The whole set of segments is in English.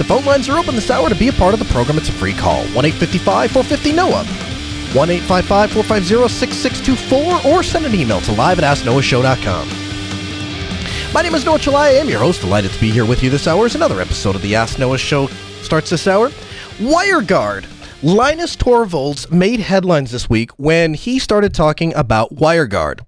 The phone lines are open this hour to be a part of the program. It's a free call 1 855 450 NOAH. 1 855 450 6624 or send an email to live at AskNoahShow.com. My name is Noah Chelliah. I am your host. Delighted to be here with you this hour as another episode of the Ask Noah Show starts this hour. WireGuard Linus Torvalds made headlines this week when he started talking about WireGuard.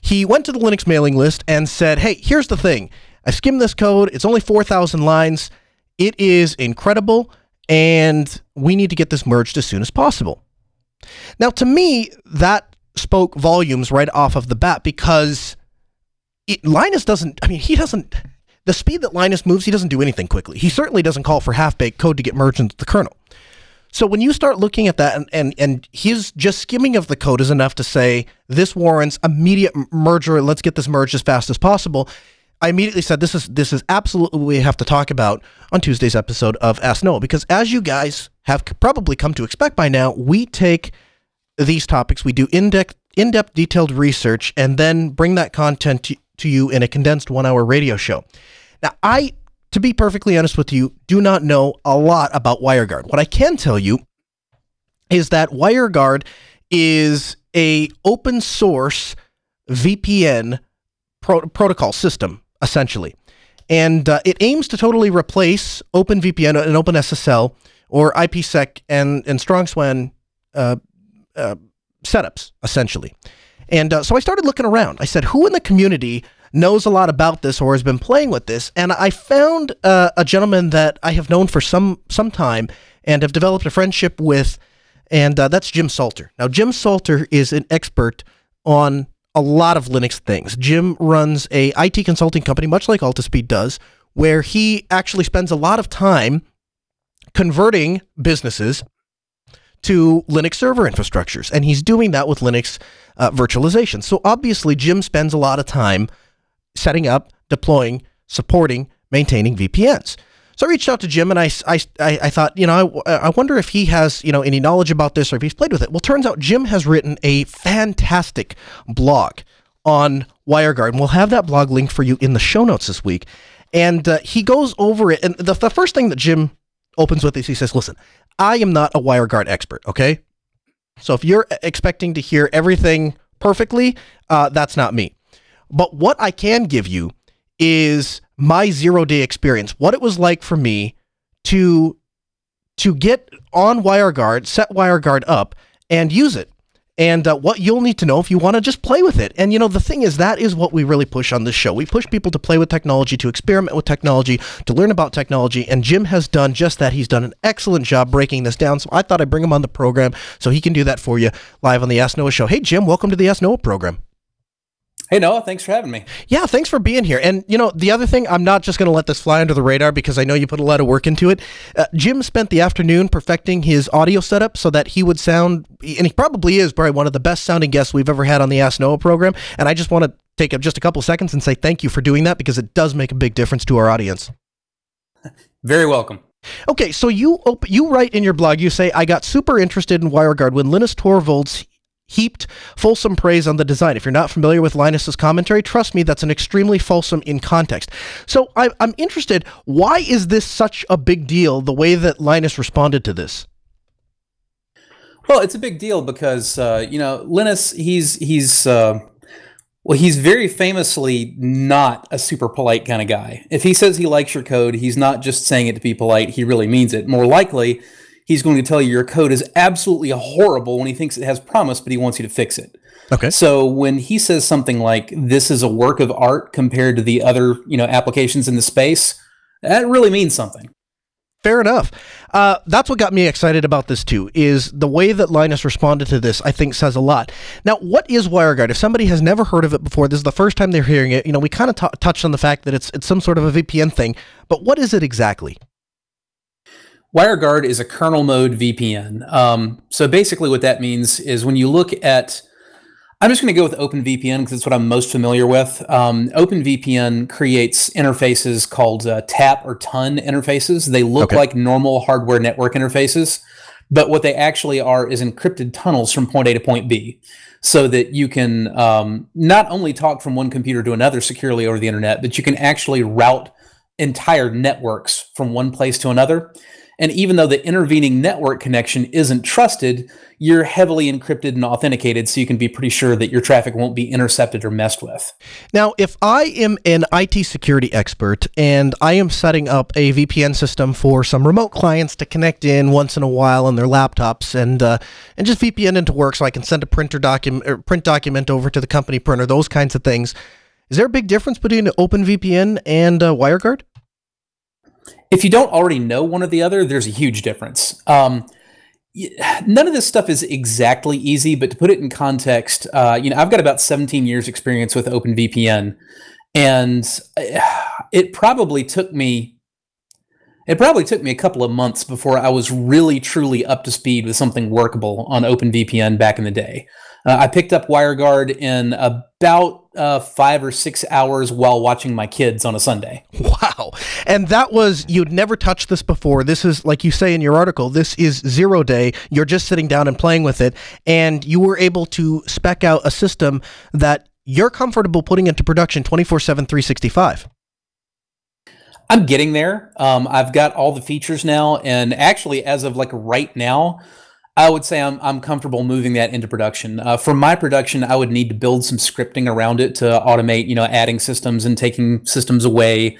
He went to the Linux mailing list and said, Hey, here's the thing. I skimmed this code. It's only 4,000 lines. It is incredible, and we need to get this merged as soon as possible. Now, to me, that spoke volumes right off of the bat because it, Linus doesn't, I mean, he doesn't, the speed that Linus moves, he doesn't do anything quickly. He certainly doesn't call for half baked code to get merged into the kernel. So when you start looking at that, and, and, and his just skimming of the code is enough to say this warrants immediate merger. Let's get this merged as fast as possible. I immediately said this is this is absolutely what we have to talk about on Tuesday's episode of Ask Noah because as you guys have probably come to expect by now, we take these topics, we do in-depth in-depth detailed research, and then bring that content to, to you in a condensed one-hour radio show. Now, I to be perfectly honest with you, do not know a lot about WireGuard. What I can tell you is that WireGuard is a open source VPN pro- protocol system essentially. And uh, it aims to totally replace OpenVPN and OpenSSL or IPsec and, and StrongSwan uh, uh, setups, essentially. And uh, so I started looking around. I said, who in the community knows a lot about this or has been playing with this. And I found uh, a gentleman that I have known for some some time and have developed a friendship with, and uh, that's Jim Salter. Now, Jim Salter is an expert on a lot of Linux things. Jim runs a IT consulting company, much like Altispeed does, where he actually spends a lot of time converting businesses to Linux server infrastructures, and he's doing that with Linux uh, virtualization. So obviously, Jim spends a lot of time setting up, deploying, supporting, maintaining VPNs. So I reached out to Jim and I, I, I thought, you know, I, I wonder if he has, you know, any knowledge about this or if he's played with it. Well, turns out Jim has written a fantastic blog on WireGuard. And we'll have that blog link for you in the show notes this week. And uh, he goes over it. And the, the first thing that Jim opens with is he says, listen, I am not a WireGuard expert, okay? So if you're expecting to hear everything perfectly, uh, that's not me. But what I can give you is my zero day experience, what it was like for me to to get on WireGuard, set WireGuard up, and use it. And uh, what you'll need to know if you want to just play with it. And you know, the thing is, that is what we really push on this show. We push people to play with technology, to experiment with technology, to learn about technology. And Jim has done just that. He's done an excellent job breaking this down. So I thought I'd bring him on the program so he can do that for you live on the Ask Noah show. Hey, Jim, welcome to the Ask Noah program. Hey Noah, thanks for having me. Yeah, thanks for being here. And you know, the other thing, I'm not just going to let this fly under the radar because I know you put a lot of work into it. Uh, Jim spent the afternoon perfecting his audio setup so that he would sound, and he probably is probably one of the best sounding guests we've ever had on the Ask Noah program. And I just want to take up just a couple seconds and say thank you for doing that because it does make a big difference to our audience. Very welcome. Okay, so you op- you write in your blog, you say, I got super interested in WireGuard when Linus Torvalds heaped fulsome praise on the design. If you're not familiar with Linus's commentary, trust me, that's an extremely fulsome in context. So I, am interested, why is this such a big deal, the way that Linus responded to this? Well, it's a big deal because, uh, you know, Linus, he's, he's, uh, well, he's very famously not a super polite kind of guy. If he says he likes your code, he's not just saying it to be polite, he really means it. More likely, he's going to tell you your code is absolutely horrible when he thinks it has promise, but he wants you to fix it. Okay. So when he says something like this is a work of art compared to the other, you know, applications in the space, that really means something. Fair enough. Uh, that's what got me excited about this too. Is the way that Linus responded to this? I think says a lot. Now, what is WireGuard? If somebody has never heard of it before, this is the first time they're hearing it. You know, we kind of t- touched on the fact that it's it's some sort of a VPN thing, but what is it exactly? WireGuard is a kernel mode VPN. Um, so basically, what that means is when you look at, I'm just going to go with OpenVPN because it's what I'm most familiar with. Um, OpenVPN creates interfaces called uh, TAP or TUN interfaces. They look Okay. like normal hardware network interfaces, but what they actually are is encrypted tunnels from point A to point B, so that you can um, not only talk from one computer to another securely over the internet, but you can actually route entire networks from one place to another. And even though the intervening network connection isn't trusted, you're heavily encrypted and authenticated, so you can be pretty sure that your traffic won't be intercepted or messed with. Now, if I am an IT security expert and I am setting up a VPN system for some remote clients to connect in once in a while on their laptops and uh, and just VPN into work so I can send a printer document print document over to the company printer, those kinds of things. Is there a big difference between OpenVPN and uh, WireGuard? If you don't already know one or the other, there's a huge difference. Um, none of this stuff is exactly easy, but to put it in context, uh, you know, I've got about 17 years experience with OpenVPN, and uh, it probably took me it probably took me a couple of months before I was really truly up to speed with something workable on OpenVPN back in the day. Uh, I picked up WireGuard in about uh, five or six hours while watching my kids on a Sunday. Wow. And that was, you'd never touched this before. This is, like you say in your article, this is zero day. You're just sitting down and playing with it. And you were able to spec out a system that you're comfortable putting into production 24 7, 365. I'm getting there. Um, I've got all the features now, and actually, as of like right now, I would say I'm I'm comfortable moving that into production. Uh, for my production, I would need to build some scripting around it to automate, you know, adding systems and taking systems away,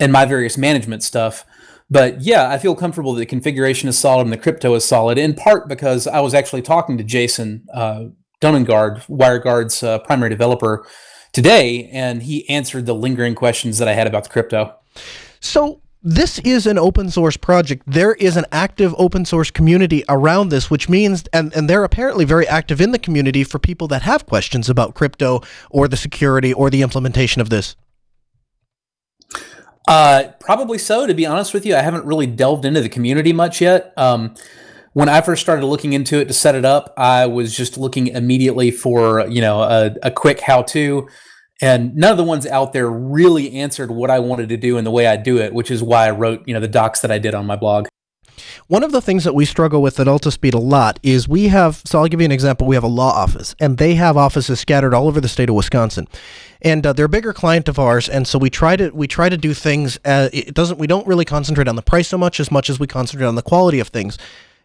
and my various management stuff. But yeah, I feel comfortable that the configuration is solid and the crypto is solid. In part because I was actually talking to Jason uh, Donenfeld, WireGuard's uh, primary developer, today, and he answered the lingering questions that I had about the crypto. So this is an open source project. There is an active open source community around this, which means, and, and they're apparently very active in the community for people that have questions about crypto or the security or the implementation of this. Uh, probably so. To be honest with you, I haven't really delved into the community much yet. Um, when I first started looking into it to set it up, I was just looking immediately for you know a, a quick how-to, and none of the ones out there really answered what I wanted to do and the way I do it, which is why I wrote you know the docs that I did on my blog. One of the things that we struggle with at Altispeed a lot is we have, so I'll give you an example. We have a law office, and they have offices scattered all over the state of Wisconsin. And uh, they're a bigger client of ours, and so we try to we try to do things. Uh, it doesn't we don't really concentrate on the price so much as much as we concentrate on the quality of things.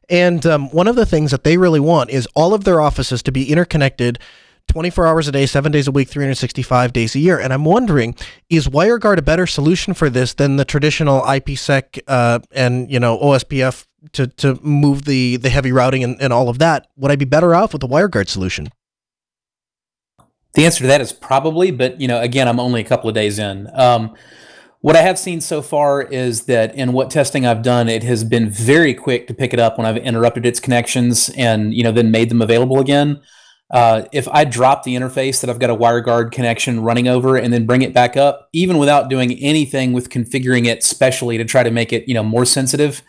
And um, one of the things that they really want is all of their offices to be interconnected 24 hours a day, seven days a week, 365 days a year. And I'm wondering, is WireGuard a better solution for this than the traditional IPsec uh, and you know OSPF to to move the the heavy routing and, and all of that? Would I be better off with the WireGuard solution? The answer to that is probably, but you know, again, I'm only a couple of days in. Um, what I have seen so far is that in what testing I've done, it has been very quick to pick it up when I've interrupted its connections and you know then made them available again. Uh, if I drop the interface that I've got a WireGuard connection running over and then bring it back up, even without doing anything with configuring it specially to try to make it you know more sensitive,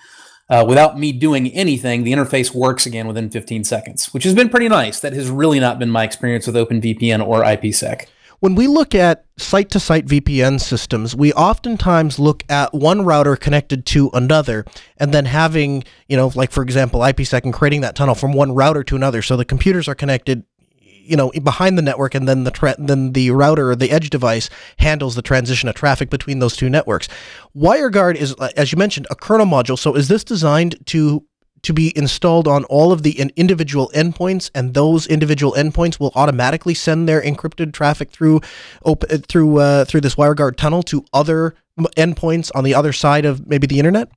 uh, without me doing anything, the interface works again within 15 seconds, which has been pretty nice. That has really not been my experience with OpenVPN or IPsec. When we look at site to site VPN systems, we oftentimes look at one router connected to another and then having, you know, like for example, IPsec and creating that tunnel from one router to another. So the computers are connected, you know, behind the network and then the tra- then the router or the edge device handles the transition of traffic between those two networks. WireGuard is, as you mentioned, a kernel module. So is this designed to to be installed on all of the individual endpoints, and those individual endpoints will automatically send their encrypted traffic through op- uh, through uh, through this WireGuard tunnel to other endpoints on the other side of maybe the internet.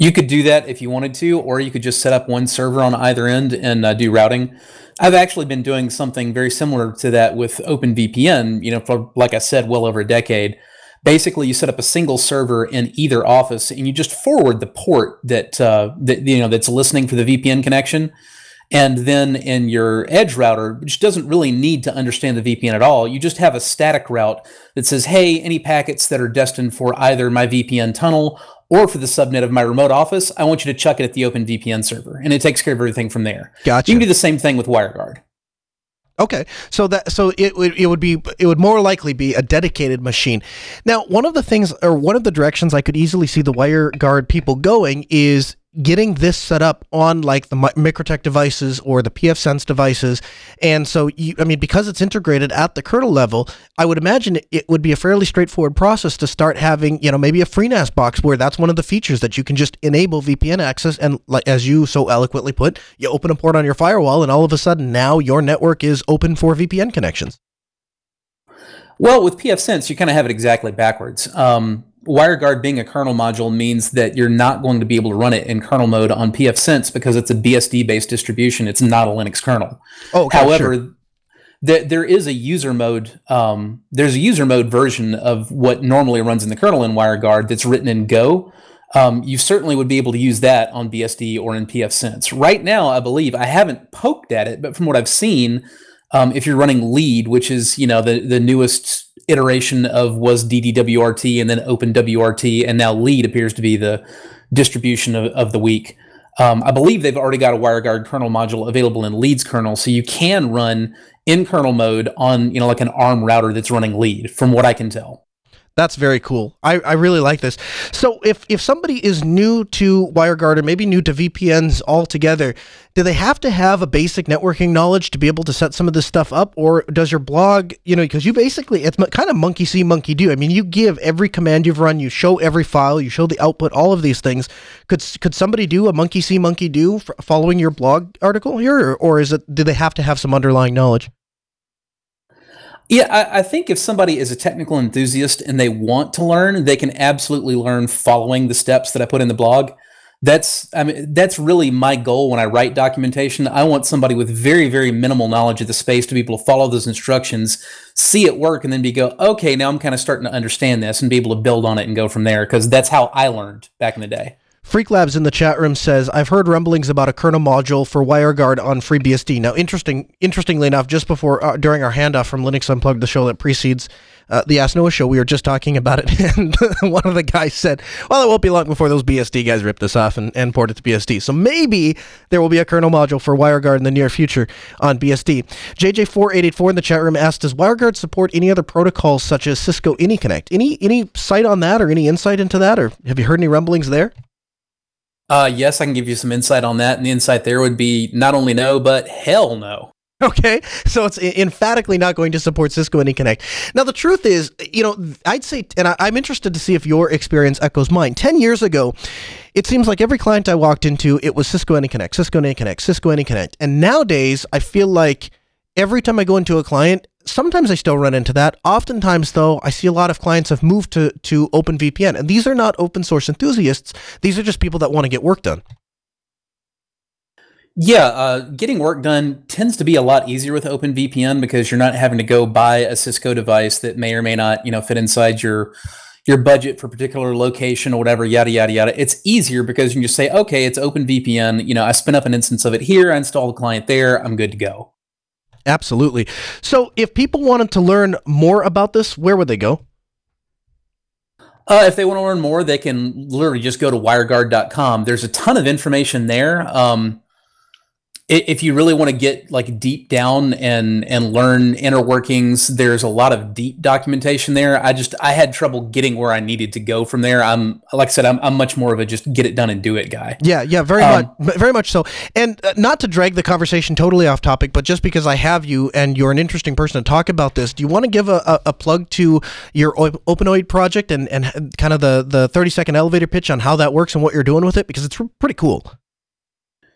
You could do that if you wanted to, or you could just set up one server on either end and uh, do routing. I've actually been doing something very similar to that with OpenVPN, you know, for like I said, well over a decade. Basically, you set up a single server in either office, and you just forward the port that uh, that you know that's listening for the VPN connection, And then in your edge router, which doesn't really need to understand the VPN at all, you just have a static route that says, hey, any packets that are destined for either my VPN tunnel or for the subnet of my remote office, I want you to chuck it at the open VPN server. And it takes care of everything from there. Gotcha. You can do the same thing with WireGuard. Okay, so that so it would it would be it would more likely be a dedicated machine. Now, one of the things or one of the directions I could easily see the WireGuard people going is getting this set up on like the MikroTik devices or the pfSense devices. And so, you, I mean, because it's integrated at the kernel level, I would imagine it would be a fairly straightforward process to start having, you know, maybe a FreeNAS box where that's one of the features that you can just enable VPN access. And like, as you so eloquently put, you open a port on your firewall and all of a sudden now your network is open for VPN connections. Well, with pfSense, you kind of have it exactly backwards. Um, WireGuard being a kernel module means that you're not going to be able to run it in kernel mode on pfSense because it's a BSD based distribution. It's not a Linux kernel. Oh, okay, however, sure. there, there is a user mode. Um, there's a user mode version of what normally runs in the kernel in WireGuard that's written in Go. Um, you certainly would be able to use that on BSD or in pfSense. Right now, I believe I haven't poked at it, but from what I've seen, um, if you're running LEDE, which is you know the the newest iteration of was DDWRT and then OpenWRT, and now LEDE appears to be the distribution of, of the week. Um, I believe they've already got a WireGuard kernel module available in LEDE's kernel, so you can run in kernel mode on you know like an ARM router that's running LEDE, from what I can tell. That's very cool. I, I really like this. So if if somebody is new to WireGuard or maybe new to VPNs altogether, do they have to have a basic networking knowledge to be able to set some of this stuff up, or does your blog, you know, because you basically it's kind of monkey see, monkey do. I mean, you give every command you've run, you show every file, you show the output, all of these things. Could could somebody do a monkey see, monkey do following your blog article here, or, or is it do they have to have some underlying knowledge? Yeah, I, I, think if somebody is a technical enthusiast and they want to learn, they can absolutely learn following the steps that I put in the blog. That's I mean that's really my goal when I write documentation. I want somebody with very very minimal knowledge of the space to be able to follow those instructions, see it work, and then be go okay now I'm kind of starting to understand this and be able to build on it and go from there because that's how I learned back in the day. Freak Labs in the chat room says, "I've heard rumblings about a kernel module for WireGuard on FreeBSD." Now, interesting, interestingly enough, just before uh, during our handoff from Linux Unplugged, the show that precedes uh, the Ask Noah show, we were just talking about it, and one of the guys said, "Well, it won't be long before those BSD guys rip this off and, and port it to BSD." So maybe there will be a kernel module for WireGuard in the near future on BSD. JJ4884 in the chat room asked, "Does WireGuard support any other protocols such as Cisco AnyConnect? Any any sight on that, or any insight into that, or have you heard any rumblings there?" Uh, yes, I can give you some insight on that. And the insight there would be not only no, but hell no. Okay, so it's emphatically not going to support Cisco AnyConnect. Now, the truth is, you know, I'd say, and I, am interested to see if your experience echoes mine. Ten years ago, it seems like every client I walked into, it was Cisco AnyConnect, Cisco AnyConnect, Cisco AnyConnect. And nowadays, I feel like every time I go into a client, sometimes I still run into that. Oftentimes, though, I see a lot of clients have moved to, to OpenVPN. And these are not open source enthusiasts, these are just people that want to get work done. Yeah, uh, getting work done tends to be a lot easier with OpenVPN because you're not having to go buy a Cisco device that may or may not, you know, fit inside your your budget for a particular location or whatever, yada yada yada. It's easier because you can just say, okay, it's OpenVPN. You know, I spin up an instance of it here, I install the client there, I'm good to go. Absolutely. So, if people wanted to learn more about this, where would they go? Uh, if they want to learn more, they can literally just go to wireguard.com. There's a ton of information there. Um, if you really want to get like deep down and and learn inner workings there's a lot of deep documentation there. I just i had trouble getting where i needed to go from there. I'm like i said i'm, I'm much more of a just get it done and do it guy. Yeah yeah very um, much very much so. And uh, not to drag the conversation totally off topic but just because i have you and you're an interesting person to talk about this do you want to give a, a, a plug to your openoid project and and kind of the the 30 second elevator pitch on how that works and what you're doing with it? Because it's pretty cool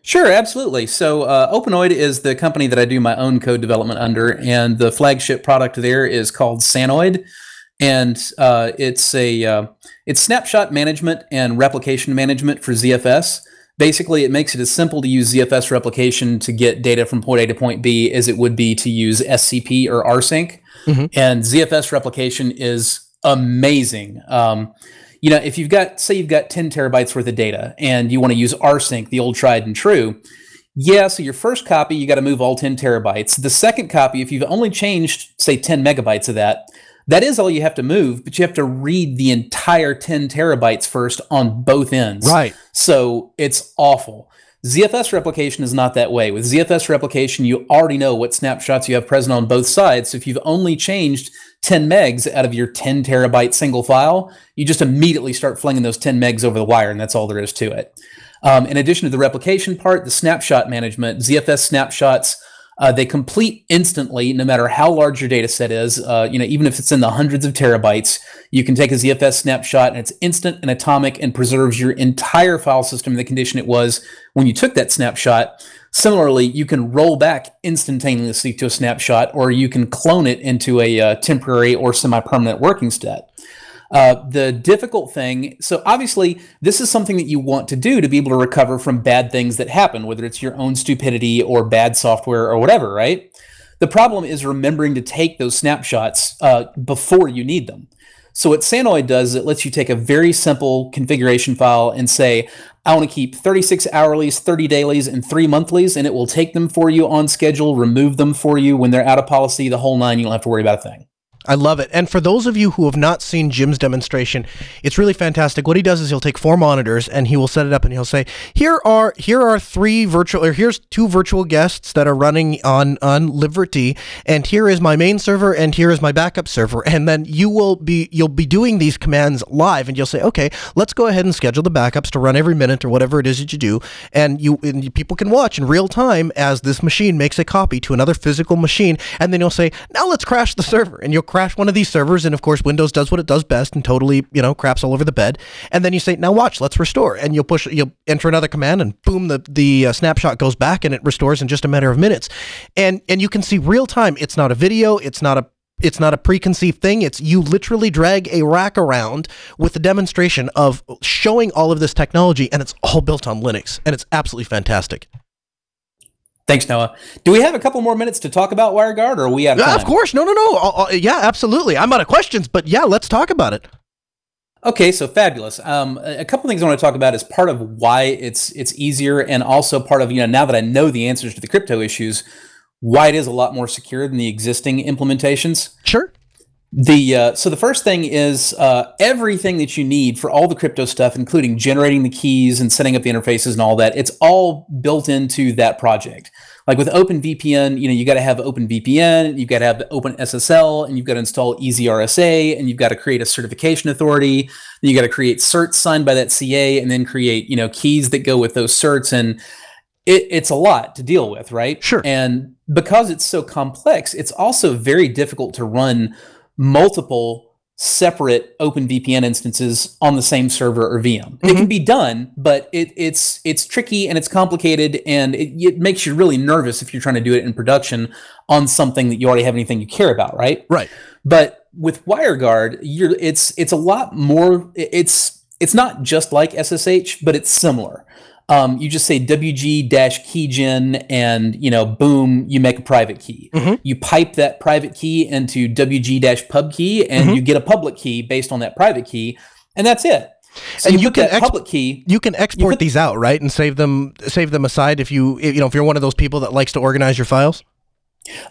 Sure, absolutely. So, uh, Openoid is the company that I do my own code development under, and the flagship product there is called Sanoid, and uh, it's a uh, it's snapshot management and replication management for ZFS. Basically, it makes it as simple to use ZFS replication to get data from point A to point B as it would be to use SCP or rsync. Mm-hmm. And ZFS replication is amazing. Um, you know, if you've got, say, you've got 10 terabytes worth of data and you want to use rsync, the old tried and true, Yeah, so your first copy, you got to move all 10 terabytes. The second copy, if you've only changed, say, 10 megabytes of that, that is all you have to move, but you have to read the entire 10 terabytes first on both ends. Right. So it's awful. ZFS replication is not that way. With ZFS replication, you already know what snapshots you have present on both sides. So if you've only changed 10 megs out of your 10 terabyte single file, you just immediately start flinging those 10 megs over the wire, and that's all there is to it. Um, in addition to the replication part, the snapshot management, ZFS snapshots, uh, they complete instantly, no matter how large your data set is. Uh, you know, even if it's in the hundreds of terabytes, you can take a ZFS snapshot and it's instant and atomic and preserves your entire file system in the condition it was when you took that snapshot. Similarly, you can roll back instantaneously to a snapshot, or you can clone it into a uh, temporary or semi-permanent working state. Uh, the difficult thing, so obviously, this is something that you want to do to be able to recover from bad things that happen, whether it's your own stupidity or bad software or whatever, right? The problem is remembering to take those snapshots uh, before you need them. So what Sanoid does is it lets you take a very simple configuration file and say, I want to keep 36 hourlies, 30 dailies, and three monthlies, and it will take them for you on schedule, remove them for you when they're out of policy, the whole nine. You don't have to worry about a thing. I love it. And for those of you who have not seen Jim's demonstration, it's really fantastic. What he does is he'll take four monitors and he will set it up and he'll say, "Here are here are three virtual or here's two virtual guests that are running on on libvirt, and here is my main server and here is my backup server." And then you will be you'll be doing these commands live and you'll say, "Okay, let's go ahead and schedule the backups to run every minute or whatever it is that you do." And you and people can watch in real time as this machine makes a copy to another physical machine, and then you'll say, "Now let's crash the server." And you'll crash one of these servers, and of course, Windows does what it does best and totally, you know, craps all over the bed. And then you say, "Now watch, let's restore," and you'll push, you'll enter another command, and boom, the the uh, snapshot goes back, and it restores in just a matter of minutes. And and you can see real time. It's not a video. It's not a it's not a preconceived thing. It's you literally drag a rack around with a demonstration of showing all of this technology, and it's all built on Linux, and it's absolutely fantastic. Thanks, Noah. Do we have a couple more minutes to talk about WireGuard, or are we out of time? Yeah, of course. No, no, no. Uh, uh, yeah, absolutely. I'm out of questions, but yeah, let's talk about it. Okay, so fabulous. Um, a couple things I want to talk about is part of why it's it's easier, and also part of you know now that I know the answers to the crypto issues, why it is a lot more secure than the existing implementations. Sure. The uh, so the first thing is uh, everything that you need for all the crypto stuff, including generating the keys and setting up the interfaces and all that. It's all built into that project. Like with OpenVPN, you know, you got to have OpenVPN, you've got to have the OpenSSL, and you've got to install EasyRSA, and you've got to create a certification authority. Then you got to create certs signed by that CA, and then create you know keys that go with those certs and it, it's a lot to deal with, right? Sure. And because it's so complex, it's also very difficult to run multiple separate OpenVPN instances on the same server or VM. Mm-hmm. It can be done, but it, it's it's tricky and it's complicated, and it, it, makes you really nervous if you're trying to do it in production on something that you already have anything you care about, right? Right. But with WireGuard, you're it's it's a lot more. It's it's not just like SSH, but it's similar um, you just say wg dash keygen and you know boom you make a private key mm-hmm. you pipe that private key into wg dash pub key and mm-hmm. you get a public key based on that private key and that's it so and you, you can ex- public key you can export you put, these out right and save them save them aside if you you know if you're one of those people that likes to organize your files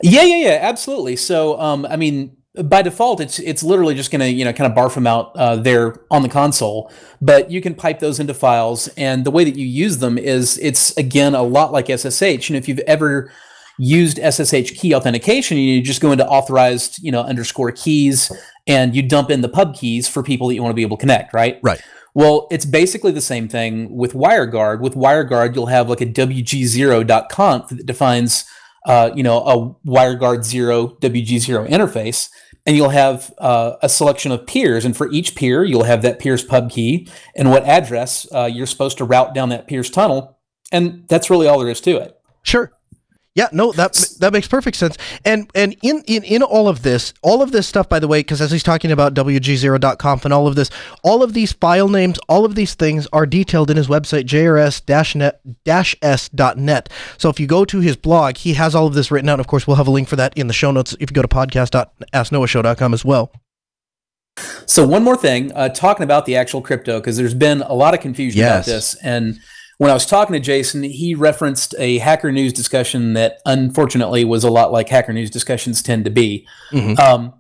yeah yeah yeah absolutely so um, i mean by default, it's it's literally just going to you know kind of barf them out uh, there on the console. But you can pipe those into files, and the way that you use them is it's again a lot like SSH. And if you've ever used SSH key authentication, you just go into authorized you know underscore keys, and you dump in the pub keys for people that you want to be able to connect. Right. Right. Well, it's basically the same thing with WireGuard. With WireGuard, you'll have like a wg0.conf that defines uh, you know, a WireGuard zero WG0 interface, and you'll have uh, a selection of peers. And for each peer, you'll have that peer's pub key and what address uh, you're supposed to route down that peer's tunnel. And that's really all there is to it. Sure. Yeah, no, that that makes perfect sense. And and in in, in all of this, all of this stuff, by the way, because as he's talking about wg0.conf and all of this, all of these file names, all of these things are detailed in his website, jrs-net-s.net. So if you go to his blog, he has all of this written out. Of course, we'll have a link for that in the show notes if you go to podcast.asknoahshow.com as well. So one more thing, uh, talking about the actual crypto, because there's been a lot of confusion yes. about this, and when I was talking to Jason, he referenced a Hacker News discussion that unfortunately was a lot like Hacker News discussions tend to be. Mhm. Um,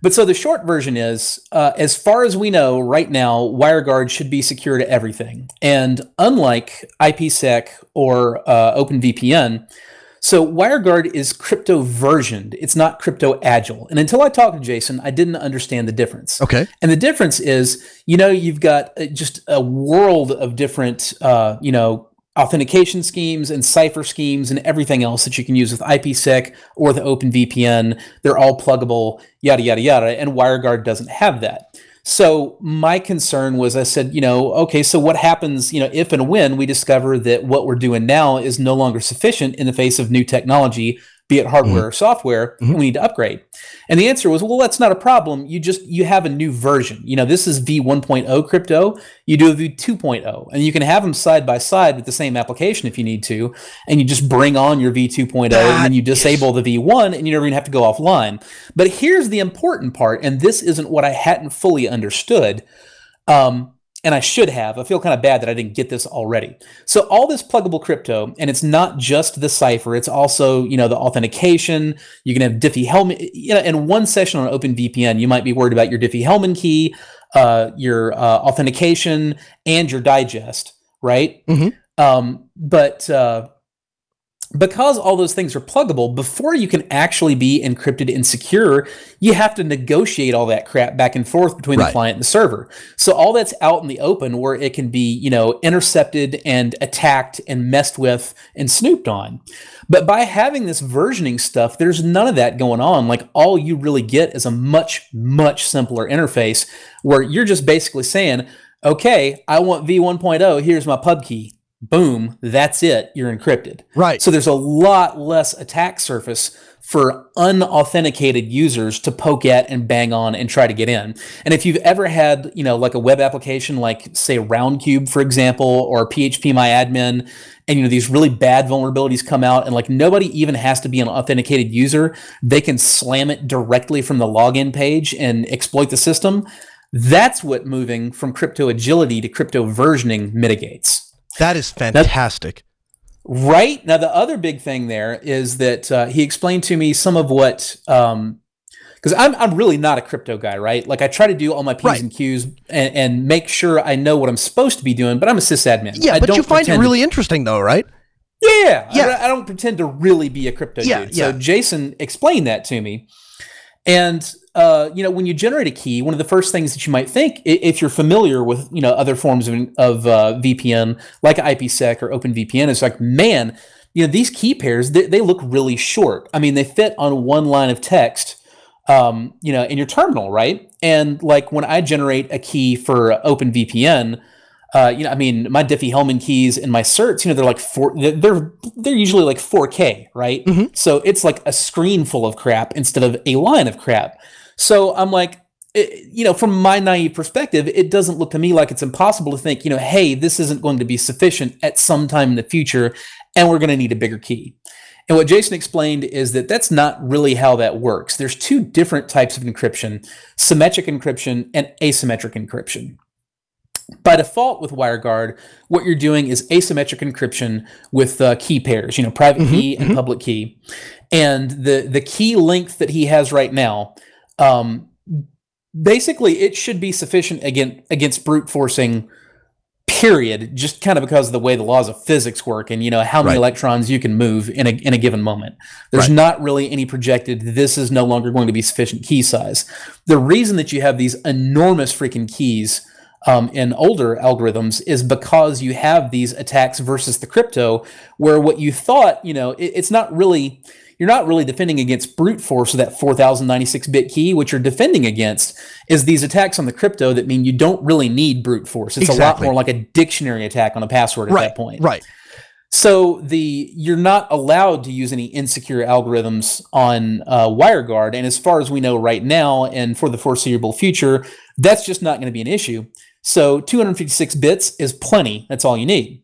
but so the short version is, uh, as far as we know right now, WireGuard should be secure to everything. And unlike IPsec or uh, OpenVPN, so WireGuard is crypto versioned. It's not crypto agile. And until I talked to Jason, I didn't understand the difference. Okay. And the difference is, you know, you've got uh, just a world of different, uh, you know, authentication schemes and cipher schemes and everything else that you can use with IPsec or the OpenVPN. They're all pluggable, yada, yada, yada. And WireGuard doesn't have that. So my concern was I said, you know, okay, so what happens, you know, if and when we discover that what we're doing now is no longer sufficient in the face of new technology, be it hardware or software, Mhm. we need to upgrade. And the answer was, well, that's not a problem. You just you have a new version. You know, this is V1.0 crypto. You do a V2.0, and you can have them side by side with the same application if you need to. And you just bring on your V2.0, and then you That is- disable the V1, and you're never gonna have to go offline. But here's the important part, and this isn't what I hadn't fully understood. Um, and I should have. I feel kind of bad that I didn't get this already. So all this pluggable crypto, and it's not just the cipher. It's also you know the authentication. You can have Diffie-Hellman. You know, in one session on OpenVPN, you might be worried about your Diffie-Hellman key, uh, your uh, authentication, and your digest, right? Mhm. Um, but uh, because all those things are pluggable, before you can actually be encrypted and secure, you have to negotiate all that crap back and forth between Right. the client and the server. So all that's out in the open where it can be, you know, intercepted and attacked and messed with and snooped on. But by having this versioning stuff, there's none of that going on. Like all you really get is a much, much simpler interface where you're just basically saying, okay, I want V1.0, here's my pub key. Boom, that's it. You're encrypted. Right. So there's a lot less attack surface for unauthenticated users to poke at and bang on and try to get in. And if you've ever had, you know, like a web application like say Roundcube, for example, or PHP MyAdmin, and you know these really bad vulnerabilities come out and like nobody even has to be an authenticated user, they can slam it directly from the login page and exploit the system. That's what moving from crypto agility to crypto versioning mitigates. That is fantastic. Right now, the other big thing there is that uh, he explained to me some of what, because I'm I'm really not a crypto guy, right? Like I try to do all my p's Right. and q's and, and make sure I know what I'm supposed to be doing, but I'm a sysadmin. yeah, I but you find it pretend to- really interesting though, right? yeah, Yeah. I, I don't pretend to really be a crypto Yeah, dude. yeah. So Jason explained that to me, and uh, you know, when you generate a key, one of the first things that you might think, if you're familiar with you know other forms of, of uh, VPN like IPsec or OpenVPN, is like, man, you know, these key pairs they, they look really short. I mean, they fit on one line of text. Um, you know, in your terminal, right? And like when I generate a key for OpenVPN, uh, you know, I mean, my Diffie-Hellman keys and my certs, you know, they're like four, they're they're, usually like 4K, right? Mhm. So it's like a screen full of crap instead of a line of crap. So I'm like, it, you know, from my naive perspective, it doesn't look to me like it's impossible to think, you know, hey, this isn't going to be sufficient at some time in the future, and we're going to need a bigger key. And what Jason explained is that that's not really how that works. There's two different types of encryption symmetric encryption and asymmetric encryption. By default with WireGuard, what you're doing is asymmetric encryption with uh, key pairs, you know, private key and public key. And the, the key length that he has right now, um, basically it should be sufficient against, against brute forcing period just kind of because of the way the laws of physics work and you know how many Right. electrons you can move in a, in a given moment there's Right. not really any projected this is no longer going to be sufficient key size the reason that you have these enormous freaking keys um, in older algorithms is because you have these attacks versus the crypto where what you thought you know it, it's not really you're not really defending against brute force with that 4096 bit key what you're defending against is these attacks on the crypto that mean you don't really need brute force it's a lot more like a dictionary attack on a password at right. that point Right. so the you're not allowed to use any insecure algorithms on uh, WireGuard, and as far as we know right now, and for the foreseeable future, that's just not going to be an issue. So 256 bits is plenty. That's all you need.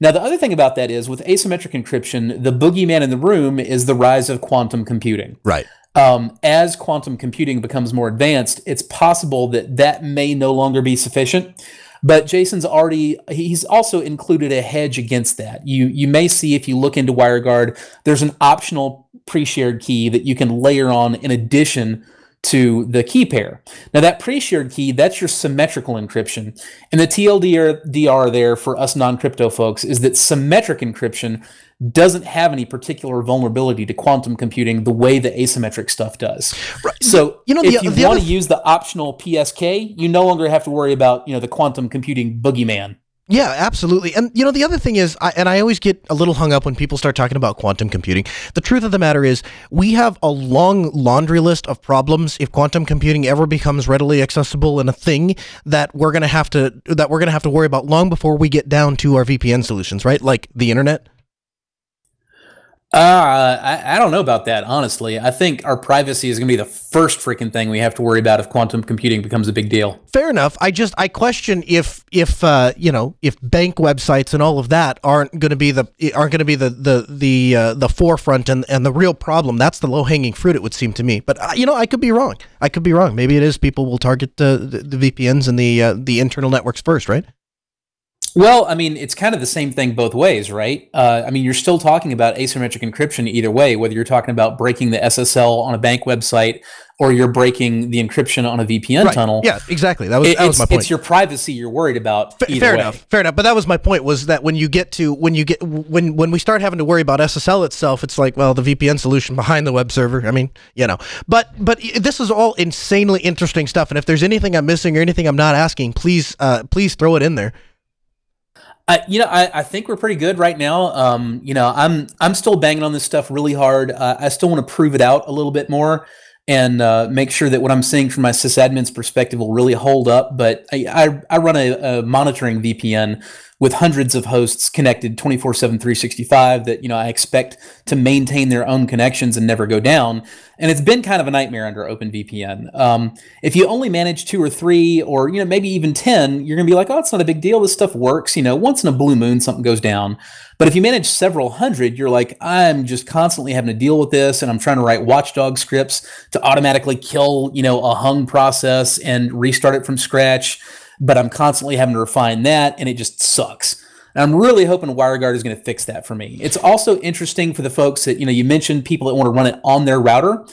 Now the other thing about that is with asymmetric encryption, the boogeyman in the room is the rise of quantum computing Right. um, as quantum computing becomes more advanced, it's possible that that may no longer be sufficient. But Jason's already he's also included a hedge against that. You you may see if you look into WireGuard, there's an optional pre-shared key that you can layer on in addition to the key pair. Now that pre-shared key, that's your symmetrical encryption. And the TLDR there for us non-crypto folks is that symmetric encryption doesn't have any particular vulnerability to quantum computing the way the asymmetric stuff does. Right. So you know, if the, you want to use the optional PSK, you no longer have to worry about you know the quantum computing boogeyman. Yeah, absolutely. And you know, the other thing is, I, and I always get a little hung up when people start talking about quantum computing. The truth of the matter is, we have a long laundry list of problems if quantum computing ever becomes readily accessible and a thing that we're gonna have to that we're gonna have to worry about long before we get down to our VPN solutions, right? Like the internet. Uh, I, I don't know about that, honestly. I think our privacy is going to be the first freaking thing we have to worry about if quantum computing becomes a big deal. Fair enough. I just I question if if uh, you know if bank websites and all of that aren't going to be the aren't going to be the the the uh, the forefront and and the real problem. That's the low hanging fruit. It would seem to me. But uh, you know, I could be wrong. I could be wrong. Maybe it is people will target the the, the VPNs and the uh, the internal networks first, right? Well, I mean, it's kind of the same thing both ways, right? Uh, I mean, you're still talking about asymmetric encryption either way, whether you're talking about breaking the SSL on a bank website or you're breaking the encryption on a VPN right. tunnel. Yeah, exactly. That was, it, that was my point. It's your privacy you're worried about. F- fair way. enough. Fair enough. But that was my point was that when you get to when you get when when we start having to worry about SSL itself, it's like well the VPN solution behind the web server. I mean, you know. But but this is all insanely interesting stuff. And if there's anything I'm missing or anything I'm not asking, please uh, please throw it in there. I, you know, I, I think we're pretty good right now. Um, you know, I'm I'm still banging on this stuff really hard. Uh, I still want to prove it out a little bit more and uh, make sure that what I'm seeing from my sysadmin's perspective will really hold up. But I, I, I run a, a, monitoring VPN with hundreds of hosts connected 24 7 365 that you know i expect to maintain their own connections and never go down. And it's been kind of a nightmare under openvpn. Um, if you only manage two or three or you know maybe even 10 you're going to be like oh it's not a big deal. This stuff works. You know once in a blue moon something goes down. But if you manage several hundred you're like i'm just constantly having to deal with this and i'm trying to write watchdog scripts to automatically kill you know a hung process and restart it from scratch but I'm constantly having to refine that and it just sucks. And I'm really hoping WireGuard is going to fix that for me. It's also interesting for the folks that, you know, you mentioned people that want to run it on their router.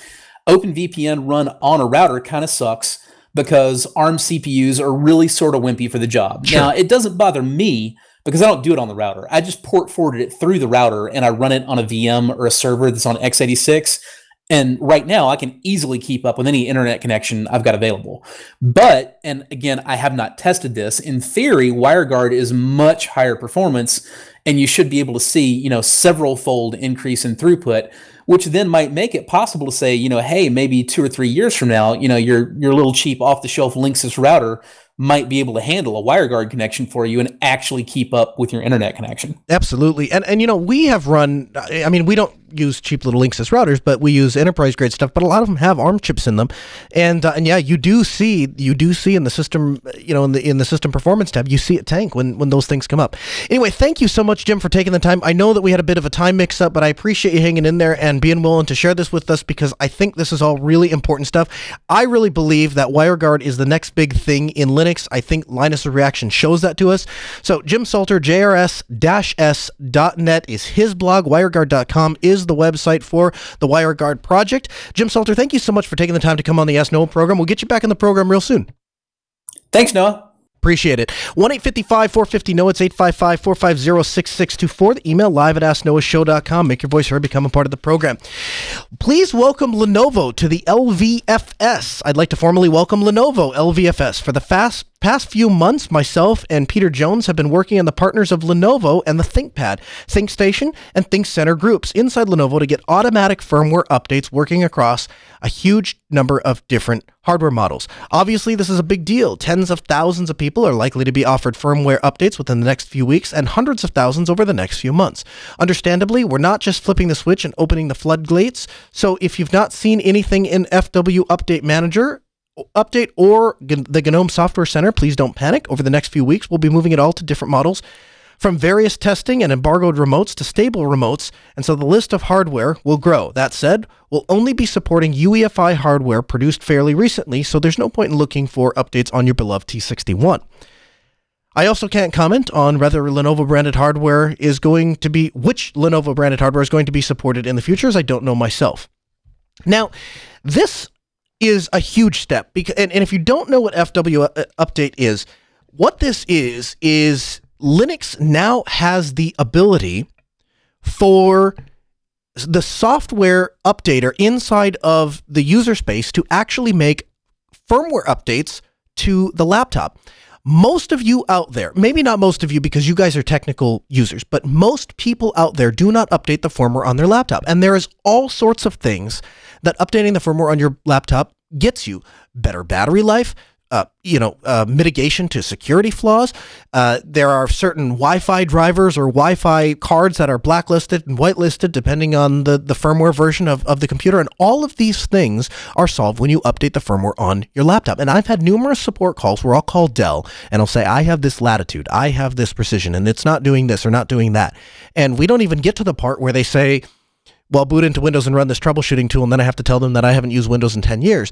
OpenVPN run on a router kind of sucks because ARM CPUs are really sort of wimpy for the job. Sure. Now, it doesn't bother me because I don't do it on the router. I just port forwarded it through the router and I run it on a VM or a server that's on x86 and right now, I can easily keep up with any internet connection I've got available. But, and again, I have not tested this. In theory, WireGuard is much higher performance, and you should be able to see, you know, several fold increase in throughput, which then might make it possible to say, you know, hey, maybe two or three years from now, you know, your your little cheap off the shelf Linksys router might be able to handle a WireGuard connection for you and actually keep up with your internet connection. Absolutely. And and you know, we have run I mean, we don't use cheap little Linksys routers, but we use enterprise grade stuff. But a lot of them have ARM chips in them, and uh, and yeah, you do see you do see in the system, you know, in the in the system performance tab, you see it tank when when those things come up. Anyway, thank you so much, Jim, for taking the time. I know that we had a bit of a time mix up, but I appreciate you hanging in there and being willing to share this with us because I think this is all really important stuff. I really believe that WireGuard is the next big thing in Linux. I think Linus Reaction shows that to us. So Jim Salter, jrs-s.net is his blog. WireGuard.com is the website for the WireGuard project. Jim Salter, thank you so much for taking the time to come on the Ask Noah program. We'll get you back in the program real soon. Thanks, Noah. Appreciate it. 1 855 450 No, it's 855 450 6624. The email live at asknoahshow.com. Make your voice heard, become a part of the program. Please welcome Lenovo to the LVFS. I'd like to formally welcome Lenovo LVFS. For the fast past few months, myself and Peter Jones have been working on the partners of Lenovo and the ThinkPad, ThinkStation, and ThinkCentre groups inside Lenovo to get automatic firmware updates working across a huge number of different hardware models. Obviously, this is a big deal. Tens of thousands of people are likely to be offered firmware updates within the next few weeks and hundreds of thousands over the next few months. Understandably, we're not just flipping the switch and opening the floodgates. So if you've not seen anything in FW Update Manager, update or the GNOME Software Center, please don't panic. Over the next few weeks, we'll be moving it all to different models from various testing and embargoed remotes to stable remotes, and so the list of hardware will grow. That said, we'll only be supporting UEFI hardware produced fairly recently, so there's no point in looking for updates on your beloved T61. I also can't comment on whether Lenovo branded hardware is going to be, which Lenovo branded hardware is going to be supported in the future, as I don't know myself. Now, this is a huge step because, and, and if you don't know what FW uh, update is, what this is is Linux now has the ability for the software updater inside of the user space to actually make firmware updates to the laptop. Most of you out there, maybe not most of you because you guys are technical users, but most people out there do not update the firmware on their laptop. And there is all sorts of things that updating the firmware on your laptop gets you better battery life, uh, you know, uh, mitigation to security flaws. Uh, there are certain Wi-Fi drivers or Wi-Fi cards that are blacklisted and whitelisted depending on the, the firmware version of, of the computer. And all of these things are solved when you update the firmware on your laptop. And I've had numerous support calls where I'll call Dell and I'll say, I have this latitude, I have this precision, and it's not doing this or not doing that. And we don't even get to the part where they say, well, boot into Windows and run this troubleshooting tool, and then I have to tell them that I haven't used Windows in 10 years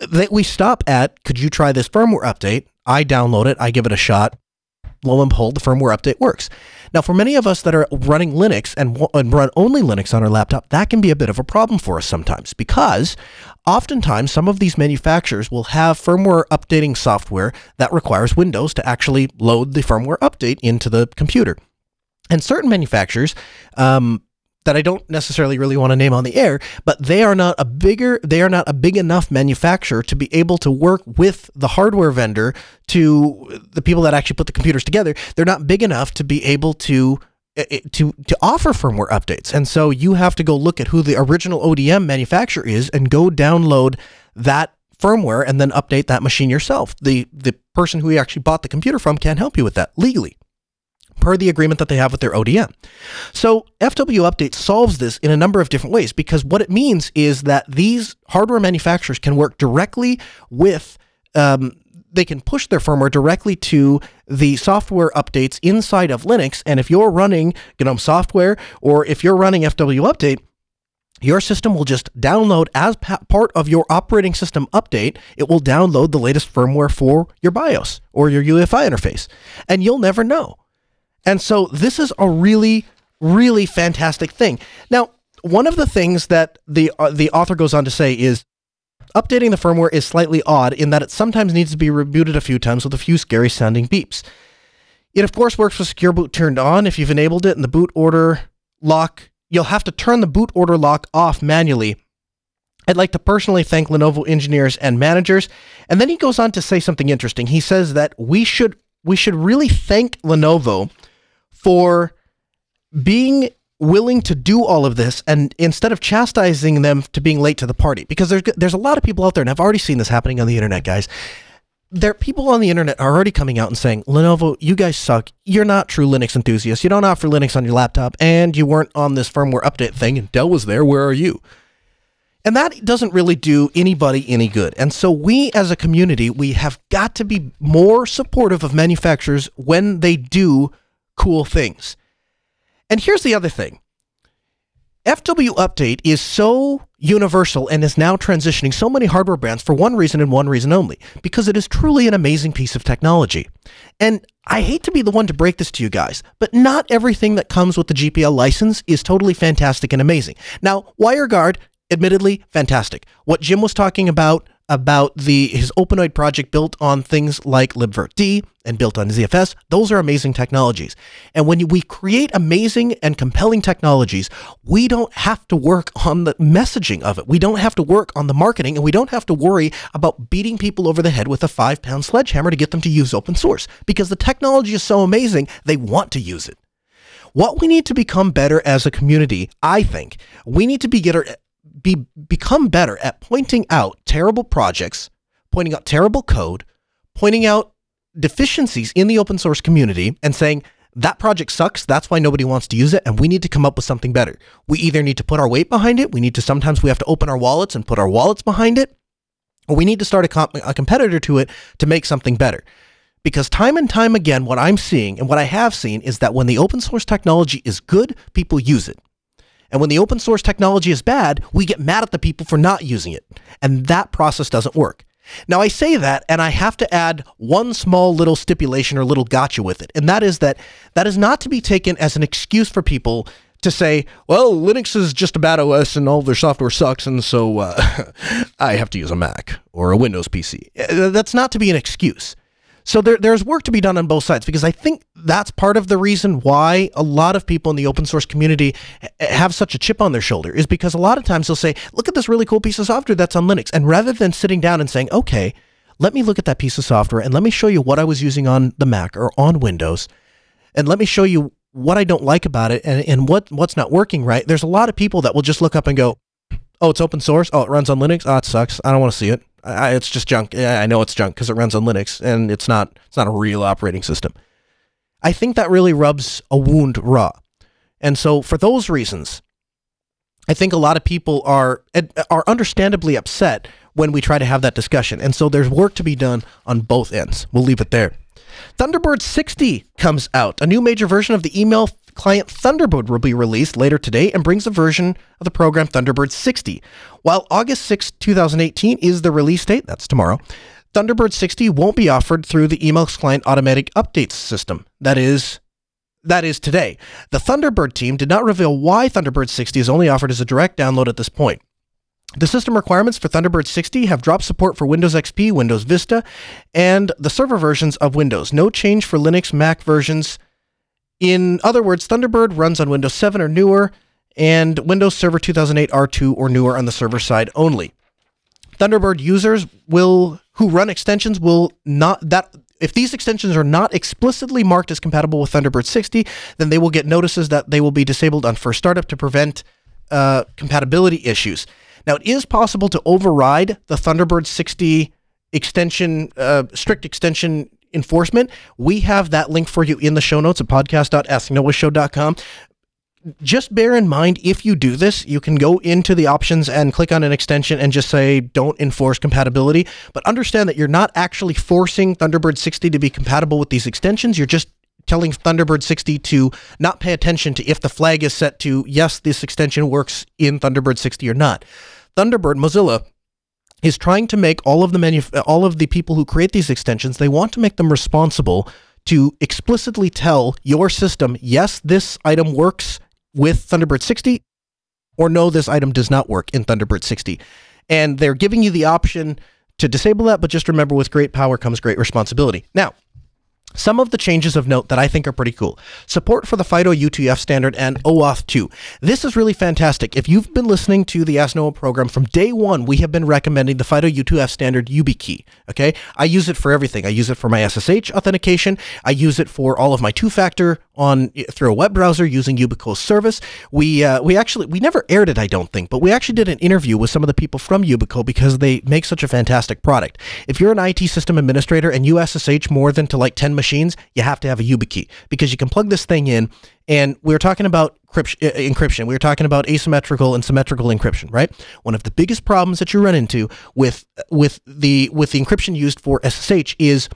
that we stop at, could you try this firmware update? I download it, I give it a shot. Lo and behold, the firmware update works. Now, for many of us that are running Linux and, and run only Linux on our laptop, that can be a bit of a problem for us sometimes because oftentimes some of these manufacturers will have firmware updating software that requires Windows to actually load the firmware update into the computer. And certain manufacturers, um, that I don't necessarily really want to name on the air, but they are not a bigger, they are not a big enough manufacturer to be able to work with the hardware vendor to the people that actually put the computers together. They're not big enough to be able to eh, eh, to to offer firmware updates. And so you have to go look at who the original ODM manufacturer is and go download that firmware and then update that machine yourself. The the person who you actually bought the computer from can't help you with that legally per the agreement that they have with their ODM. So FW Update solves this in a number of different ways because what it means is that these hardware manufacturers can work directly with um, they can push their firmware directly to the software updates inside of Linux. And if you're running GNOME software or if you're running FW Update, your system will just download as pa- part of your operating system update, it will download the latest firmware for your BIOS or your UEFI interface. And you'll never know. And so this is a really, really fantastic thing. Now, one of the things that the uh, the author goes on to say is updating the firmware is slightly odd in that it sometimes needs to be rebooted a few times with a few scary sounding beeps. It of course works with secure boot turned on. If you've enabled it in the boot order lock, you'll have to turn the boot order lock off manually. I'd like to personally thank Lenovo engineers and managers. And then he goes on to say something interesting. He says that we should we should really thank Lenovo for being willing to do all of this and instead of chastising them to being late to the party. Because there's there's a lot of people out there and I've already seen this happening on the internet guys. There people on the internet are already coming out and saying Lenovo you guys suck. You're not true Linux enthusiasts. You don't offer Linux on your laptop and you weren't on this firmware update thing and Dell was there. Where are you? And that doesn't really do anybody any good. And so we as a community, we have got to be more supportive of manufacturers when they do cool things. And here's the other thing FW Update is so universal and is now transitioning so many hardware brands for one reason and one reason only because it is truly an amazing piece of technology. And I hate to be the one to break this to you guys, but not everything that comes with the GPL license is totally fantastic and amazing. Now, WireGuard, admittedly, fantastic. What Jim was talking about about the his Openoid project built on things like libvirt and built on ZFS. Those are amazing technologies. And when we create amazing and compelling technologies, we don't have to work on the messaging of it. We don't have to work on the marketing and we don't have to worry about beating people over the head with a five pound sledgehammer to get them to use open source because the technology is so amazing, they want to use it. What we need to become better as a community, I think, we need to be get be become better at pointing out terrible projects, pointing out terrible code, pointing out deficiencies in the open source community and saying that project sucks, that's why nobody wants to use it and we need to come up with something better. We either need to put our weight behind it, we need to sometimes we have to open our wallets and put our wallets behind it, or we need to start a, comp- a competitor to it to make something better. Because time and time again, what I'm seeing and what I have seen is that when the open source technology is good, people use it. And when the open source technology is bad, we get mad at the people for not using it. And that process doesn't work. Now, I say that, and I have to add one small little stipulation or little gotcha with it, and that is that that is not to be taken as an excuse for people to say, well, Linux is just a bad OS and all their software sucks, and so uh, I have to use a Mac or a Windows PC. Uh, that's not to be an excuse. So there, there's work to be done on both sides because I think that's part of the reason why a lot of people in the open source community have such a chip on their shoulder is because a lot of times they'll say, look at this really cool piece of software that's on Linux. And rather than sitting down and saying, okay, let me look at that piece of software and let me show you what I was using on the Mac or on Windows, and let me show you what I don't like about it and, and what, what's not working right. There's a lot of people that will just look up and go, oh, it's open source. Oh, it runs on Linux. Oh, it sucks. I don't want to see it. I, it's just junk. I know it's junk because it runs on Linux and it's not it's not a real operating system. I think that really rubs a wound raw. And so for those reasons, I think a lot of people are uh, are understandably upset when we try to have that discussion. And so there's work to be done on both ends. We'll leave it there. Thunderbird 60 comes out. A new major version of the email client Thunderbird will be released later today and brings a version of the program Thunderbird 60. While August 6, 2018 is the release date, that's tomorrow, Thunderbird 60 won't be offered through the emails client automatic updates system. That is that is today. The Thunderbird team did not reveal why Thunderbird 60 is only offered as a direct download at this point. The system requirements for Thunderbird 60 have dropped support for Windows XP, Windows Vista, and the server versions of Windows. No change for Linux, Mac versions. In other words, Thunderbird runs on Windows 7 or newer, and Windows Server 2008 R2 or newer on the server side only. Thunderbird users will who run extensions will not that if these extensions are not explicitly marked as compatible with Thunderbird 60, then they will get notices that they will be disabled on first startup to prevent uh, compatibility issues. Now, it is possible to override the Thunderbird 60 extension, uh, strict extension enforcement. We have that link for you in the show notes at podcast.asknoahshow.com. Just bear in mind if you do this, you can go into the options and click on an extension and just say don't enforce compatibility. But understand that you're not actually forcing Thunderbird 60 to be compatible with these extensions. You're just telling Thunderbird 60 to not pay attention to if the flag is set to yes, this extension works in Thunderbird 60 or not. Thunderbird Mozilla is trying to make all of the manu- uh, all of the people who create these extensions, they want to make them responsible to explicitly tell your system, yes, this item works with Thunderbird 60 or no, this item does not work in Thunderbird 60. And they're giving you the option to disable that, but just remember with great power comes great responsibility. Now, some of the changes of note that I think are pretty cool. Support for the FIDO U2F standard and OAuth 2. This is really fantastic. If you've been listening to the Ask Noah program from day one, we have been recommending the FIDO U2F standard YubiKey. Okay, I use it for everything. I use it for my SSH authentication. I use it for all of my two-factor on through a web browser using Yubico's service. We uh, we actually we never aired it, I don't think, but we actually did an interview with some of the people from Yubico because they make such a fantastic product. If you're an IT system administrator and you SSH more than to like 10 machines, you have to have a YubiKey because you can plug this thing in. And we were talking about encryption. We were talking about asymmetrical and symmetrical encryption, right? One of the biggest problems that you run into with with the with the encryption used for SSH is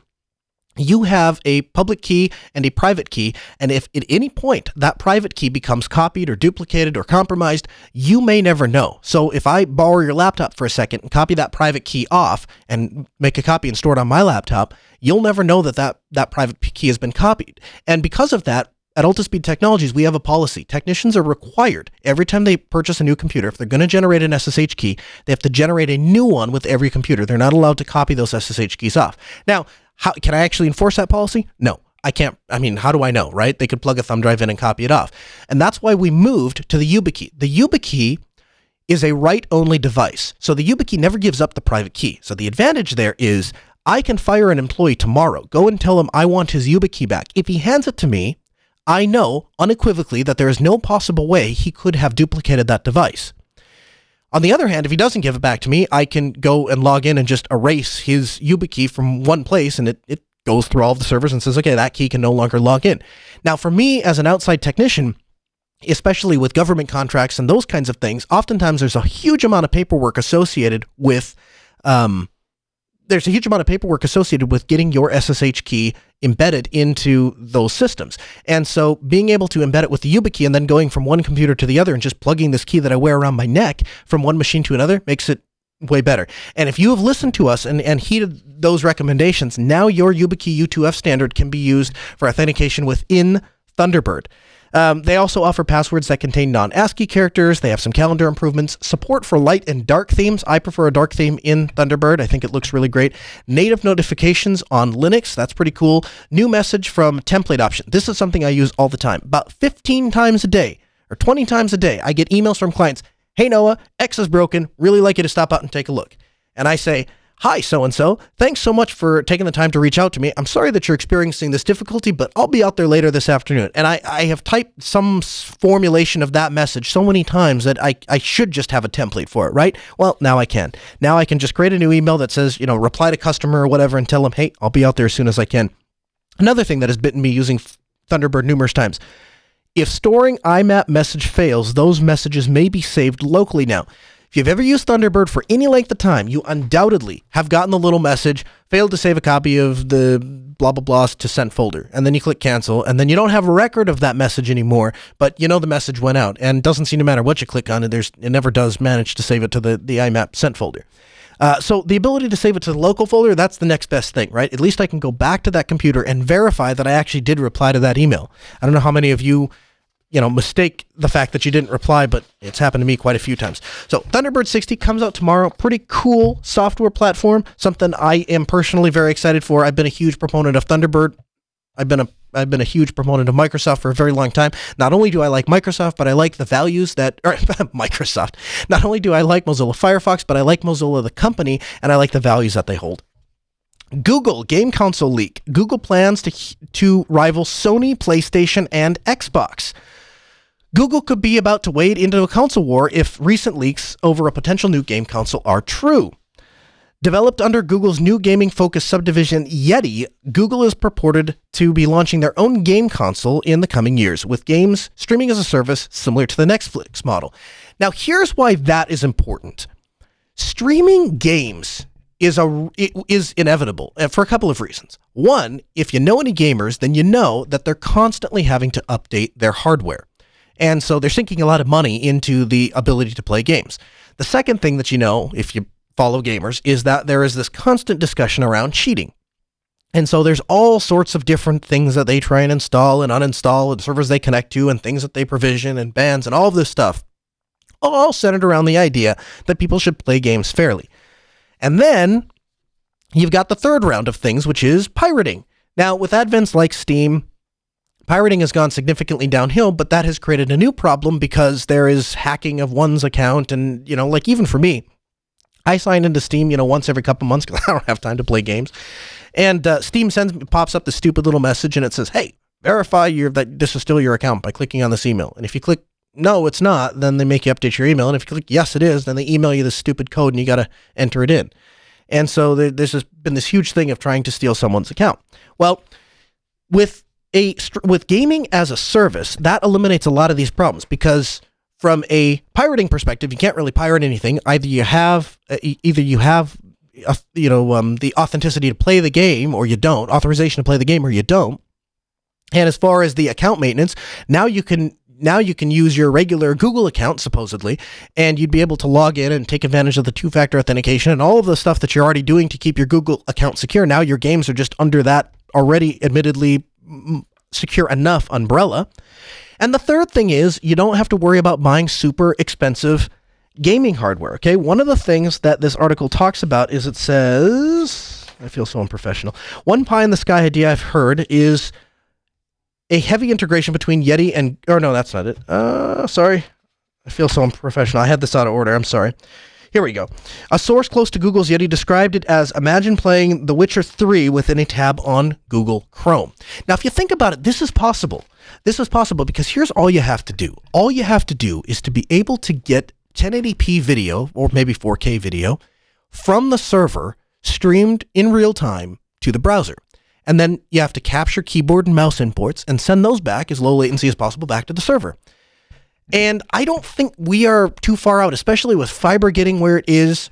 you have a public key and a private key, and if at any point that private key becomes copied or duplicated or compromised, you may never know. So if I borrow your laptop for a second and copy that private key off and make a copy and store it on my laptop, you'll never know that that, that private key has been copied. And because of that, at Altispeed Technologies, we have a policy. Technicians are required every time they purchase a new computer, if they're going to generate an SSH key, they have to generate a new one with every computer. They're not allowed to copy those SSH keys off. Now, how can I actually enforce that policy? No. I can't, I mean, how do I know, right? They could plug a thumb drive in and copy it off. And that's why we moved to the YubiKey. The YubiKey is a write only device. So the YubiKey never gives up the private key. So the advantage there is I can fire an employee tomorrow, go and tell him I want his YubiKey back. If he hands it to me, I know unequivocally that there is no possible way he could have duplicated that device. On the other hand, if he doesn't give it back to me, I can go and log in and just erase his YubiKey from one place and it, it goes through all of the servers and says, okay, that key can no longer log in. Now, for me as an outside technician, especially with government contracts and those kinds of things, oftentimes there's a huge amount of paperwork associated with um, there's a huge amount of paperwork associated with getting your SSH key embedded into those systems. And so being able to embed it with the YubiKey and then going from one computer to the other and just plugging this key that I wear around my neck from one machine to another makes it way better. And if you have listened to us and, and heeded those recommendations, now your YubiKey U2F standard can be used for authentication within Thunderbird. Um, they also offer passwords that contain non ASCII characters. They have some calendar improvements, support for light and dark themes. I prefer a dark theme in Thunderbird. I think it looks really great. Native notifications on Linux. That's pretty cool. New message from template option. This is something I use all the time. About 15 times a day or 20 times a day, I get emails from clients. Hey, Noah, X is broken. Really like you to stop out and take a look. And I say, Hi, so and so. Thanks so much for taking the time to reach out to me. I'm sorry that you're experiencing this difficulty, but I'll be out there later this afternoon. And I, I have typed some formulation of that message so many times that I, I should just have a template for it, right? Well, now I can. Now I can just create a new email that says, you know, reply to customer or whatever and tell them, hey, I'll be out there as soon as I can. Another thing that has bitten me using Thunderbird numerous times. If storing IMAP message fails, those messages may be saved locally now. If you've ever used Thunderbird for any length of time, you undoubtedly have gotten the little message, failed to save a copy of the blah blah blah to sent folder. And then you click cancel, and then you don't have a record of that message anymore, but you know the message went out. And doesn't seem to matter what you click on, it, there's, it never does manage to save it to the, the IMAP sent folder. Uh, so the ability to save it to the local folder, that's the next best thing, right? At least I can go back to that computer and verify that I actually did reply to that email. I don't know how many of you you know, mistake the fact that you didn't reply, but it's happened to me quite a few times. So Thunderbird 60 comes out tomorrow. Pretty cool software platform. Something I am personally very excited for. I've been a huge proponent of Thunderbird. I've been a I've been a huge proponent of Microsoft for a very long time. Not only do I like Microsoft, but I like the values that Microsoft. Not only do I like Mozilla Firefox, but I like Mozilla the company and I like the values that they hold. Google game console leak. Google plans to to rival Sony, PlayStation, and Xbox. Google could be about to wade into a console war if recent leaks over a potential new game console are true. Developed under Google's new gaming focused subdivision Yeti, Google is purported to be launching their own game console in the coming years, with games streaming as a service similar to the Netflix model. Now, here's why that is important. Streaming games is a is inevitable uh, for a couple of reasons. One, if you know any gamers, then you know that they're constantly having to update their hardware. And so they're sinking a lot of money into the ability to play games. The second thing that you know, if you follow gamers, is that there is this constant discussion around cheating. And so there's all sorts of different things that they try and install and uninstall and servers they connect to and things that they provision and bans and all of this stuff, all centered around the idea that people should play games fairly. And then you've got the third round of things, which is pirating. Now, with advents like Steam, Pirating has gone significantly downhill, but that has created a new problem because there is hacking of one's account. And, you know, like even for me, I sign into Steam, you know, once every couple months because I don't have time to play games. And uh, Steam sends me, pops up the stupid little message and it says, hey, verify your, that this is still your account by clicking on this email. And if you click no, it's not, then they make you update your email. And if you click yes, it is, then they email you this stupid code and you got to enter it in. And so there, there's been this huge thing of trying to steal someone's account. Well, with a with gaming as a service, that eliminates a lot of these problems because from a pirating perspective, you can't really pirate anything. Either you have uh, either you have uh, you know um, the authenticity to play the game, or you don't authorization to play the game, or you don't. And as far as the account maintenance, now you can now you can use your regular Google account, supposedly, and you'd be able to log in and take advantage of the two factor authentication and all of the stuff that you're already doing to keep your Google account secure. Now your games are just under that already admittedly secure enough umbrella. And the third thing is you don't have to worry about buying super expensive gaming hardware. Okay. One of the things that this article talks about is it says, I feel so unprofessional. One pie in the sky idea I've heard is a heavy integration between Yeti and, or no, that's not it. Uh, sorry. I feel so unprofessional. I had this out of order. I'm sorry. Here we go. A source close to Google's Yeti described it as imagine playing The Witcher 3 within a tab on Google Chrome. Now, if you think about it, this is possible. This is possible because here's all you have to do. All you have to do is to be able to get 1080p video or maybe 4K video from the server streamed in real time to the browser. And then you have to capture keyboard and mouse imports and send those back as low latency as possible back to the server. And I don't think we are too far out, especially with fiber getting where it is,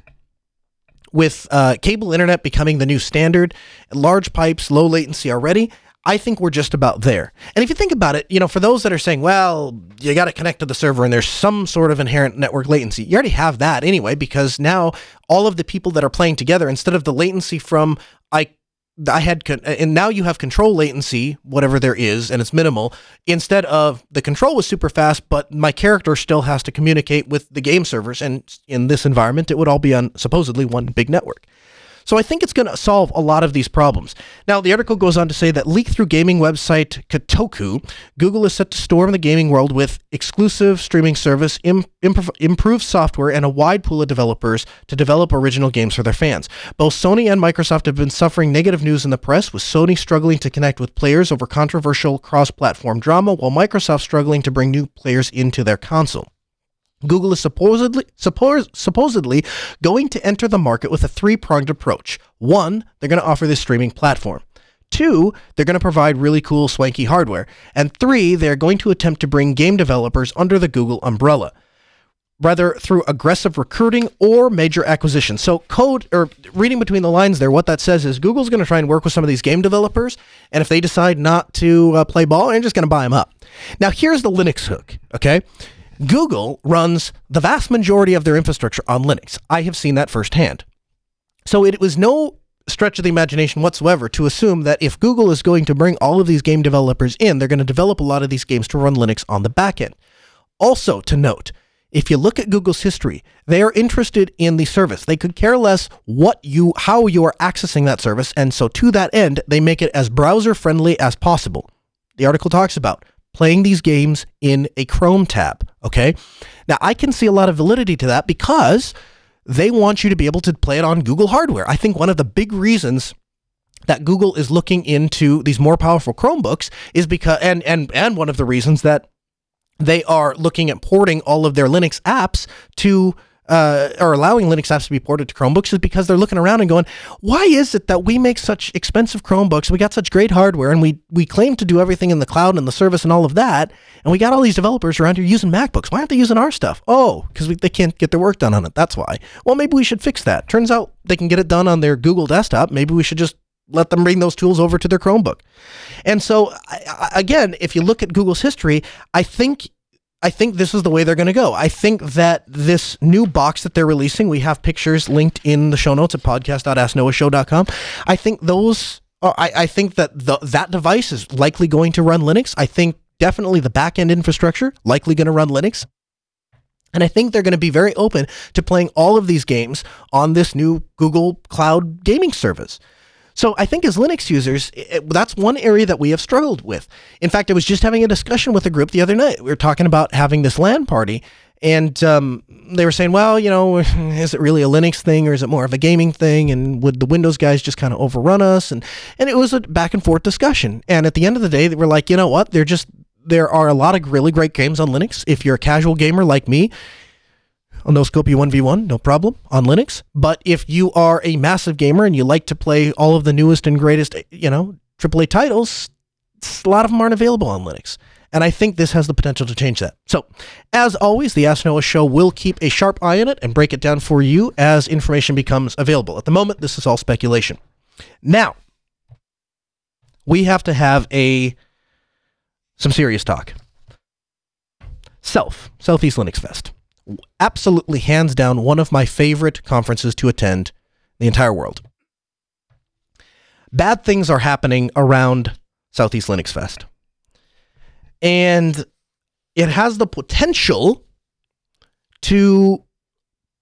with uh, cable internet becoming the new standard, large pipes, low latency already. I think we're just about there. And if you think about it, you know, for those that are saying, well, you got to connect to the server and there's some sort of inherent network latency, you already have that anyway, because now all of the people that are playing together, instead of the latency from I I had con- and now you have control latency, whatever there is, and it's minimal. Instead of the control was super fast, but my character still has to communicate with the game servers, and in this environment, it would all be on supposedly one big network. So I think it's going to solve a lot of these problems. Now, the article goes on to say that leaked through gaming website Kotaku, Google is set to storm the gaming world with exclusive streaming service, Im- improv- improved software, and a wide pool of developers to develop original games for their fans. Both Sony and Microsoft have been suffering negative news in the press, with Sony struggling to connect with players over controversial cross-platform drama, while Microsoft struggling to bring new players into their console. Google is supposedly suppos- supposedly going to enter the market with a three-pronged approach. One, they're going to offer this streaming platform. Two, they're going to provide really cool swanky hardware. And three, they're going to attempt to bring game developers under the Google umbrella. Whether through aggressive recruiting or major acquisition. So, code or reading between the lines there, what that says is Google's going to try and work with some of these game developers, and if they decide not to uh, play ball, they're just going to buy them up. Now, here's the Linux hook, okay? Google runs the vast majority of their infrastructure on Linux. I have seen that firsthand. So it was no stretch of the imagination whatsoever to assume that if Google is going to bring all of these game developers in, they're going to develop a lot of these games to run Linux on the back end. Also, to note, if you look at Google's history, they are interested in the service. They could care less what you how you are accessing that service, and so to that end, they make it as browser friendly as possible. The article talks about playing these games in a Chrome tab. Okay. Now, I can see a lot of validity to that because they want you to be able to play it on Google hardware. I think one of the big reasons that Google is looking into these more powerful Chromebooks is because, and, and, and one of the reasons that they are looking at porting all of their Linux apps to uh, or allowing Linux apps to be ported to Chromebooks is because they're looking around and going, why is it that we make such expensive Chromebooks? We got such great hardware and we, we claim to do everything in the cloud and the service and all of that. And we got all these developers around here using MacBooks. Why aren't they using our stuff? Oh, because they can't get their work done on it. That's why. Well, maybe we should fix that. Turns out they can get it done on their Google desktop. Maybe we should just let them bring those tools over to their Chromebook. And so, again, if you look at Google's history, I think I think this is the way they're going to go. I think that this new box that they're releasing, we have pictures linked in the show notes at podcast.asknoahshow.com. I think those, uh, I, I think that the, that device is likely going to run Linux. I think definitely the backend infrastructure likely going to run Linux. And I think they're going to be very open to playing all of these games on this new Google Cloud gaming service. So I think as Linux users, it, that's one area that we have struggled with. In fact, I was just having a discussion with a group the other night. We were talking about having this LAN party, and um, they were saying, well, you know, is it really a Linux thing or is it more of a gaming thing? And would the Windows guys just kind of overrun us? And and it was a back and forth discussion. And at the end of the day, they were like, you know what? They're just there are a lot of really great games on Linux. If you're a casual gamer like me, on no scope 1v1, no problem on Linux. But if you are a massive gamer and you like to play all of the newest and greatest, you know, AAA titles, a lot of them aren't available on Linux. And I think this has the potential to change that. So, as always, the Ask Noah show will keep a sharp eye on it and break it down for you as information becomes available. At the moment, this is all speculation. Now, we have to have a some serious talk. Self, Southeast Linux Fest absolutely hands down one of my favorite conferences to attend the entire world. Bad things are happening around Southeast Linux Fest. And it has the potential to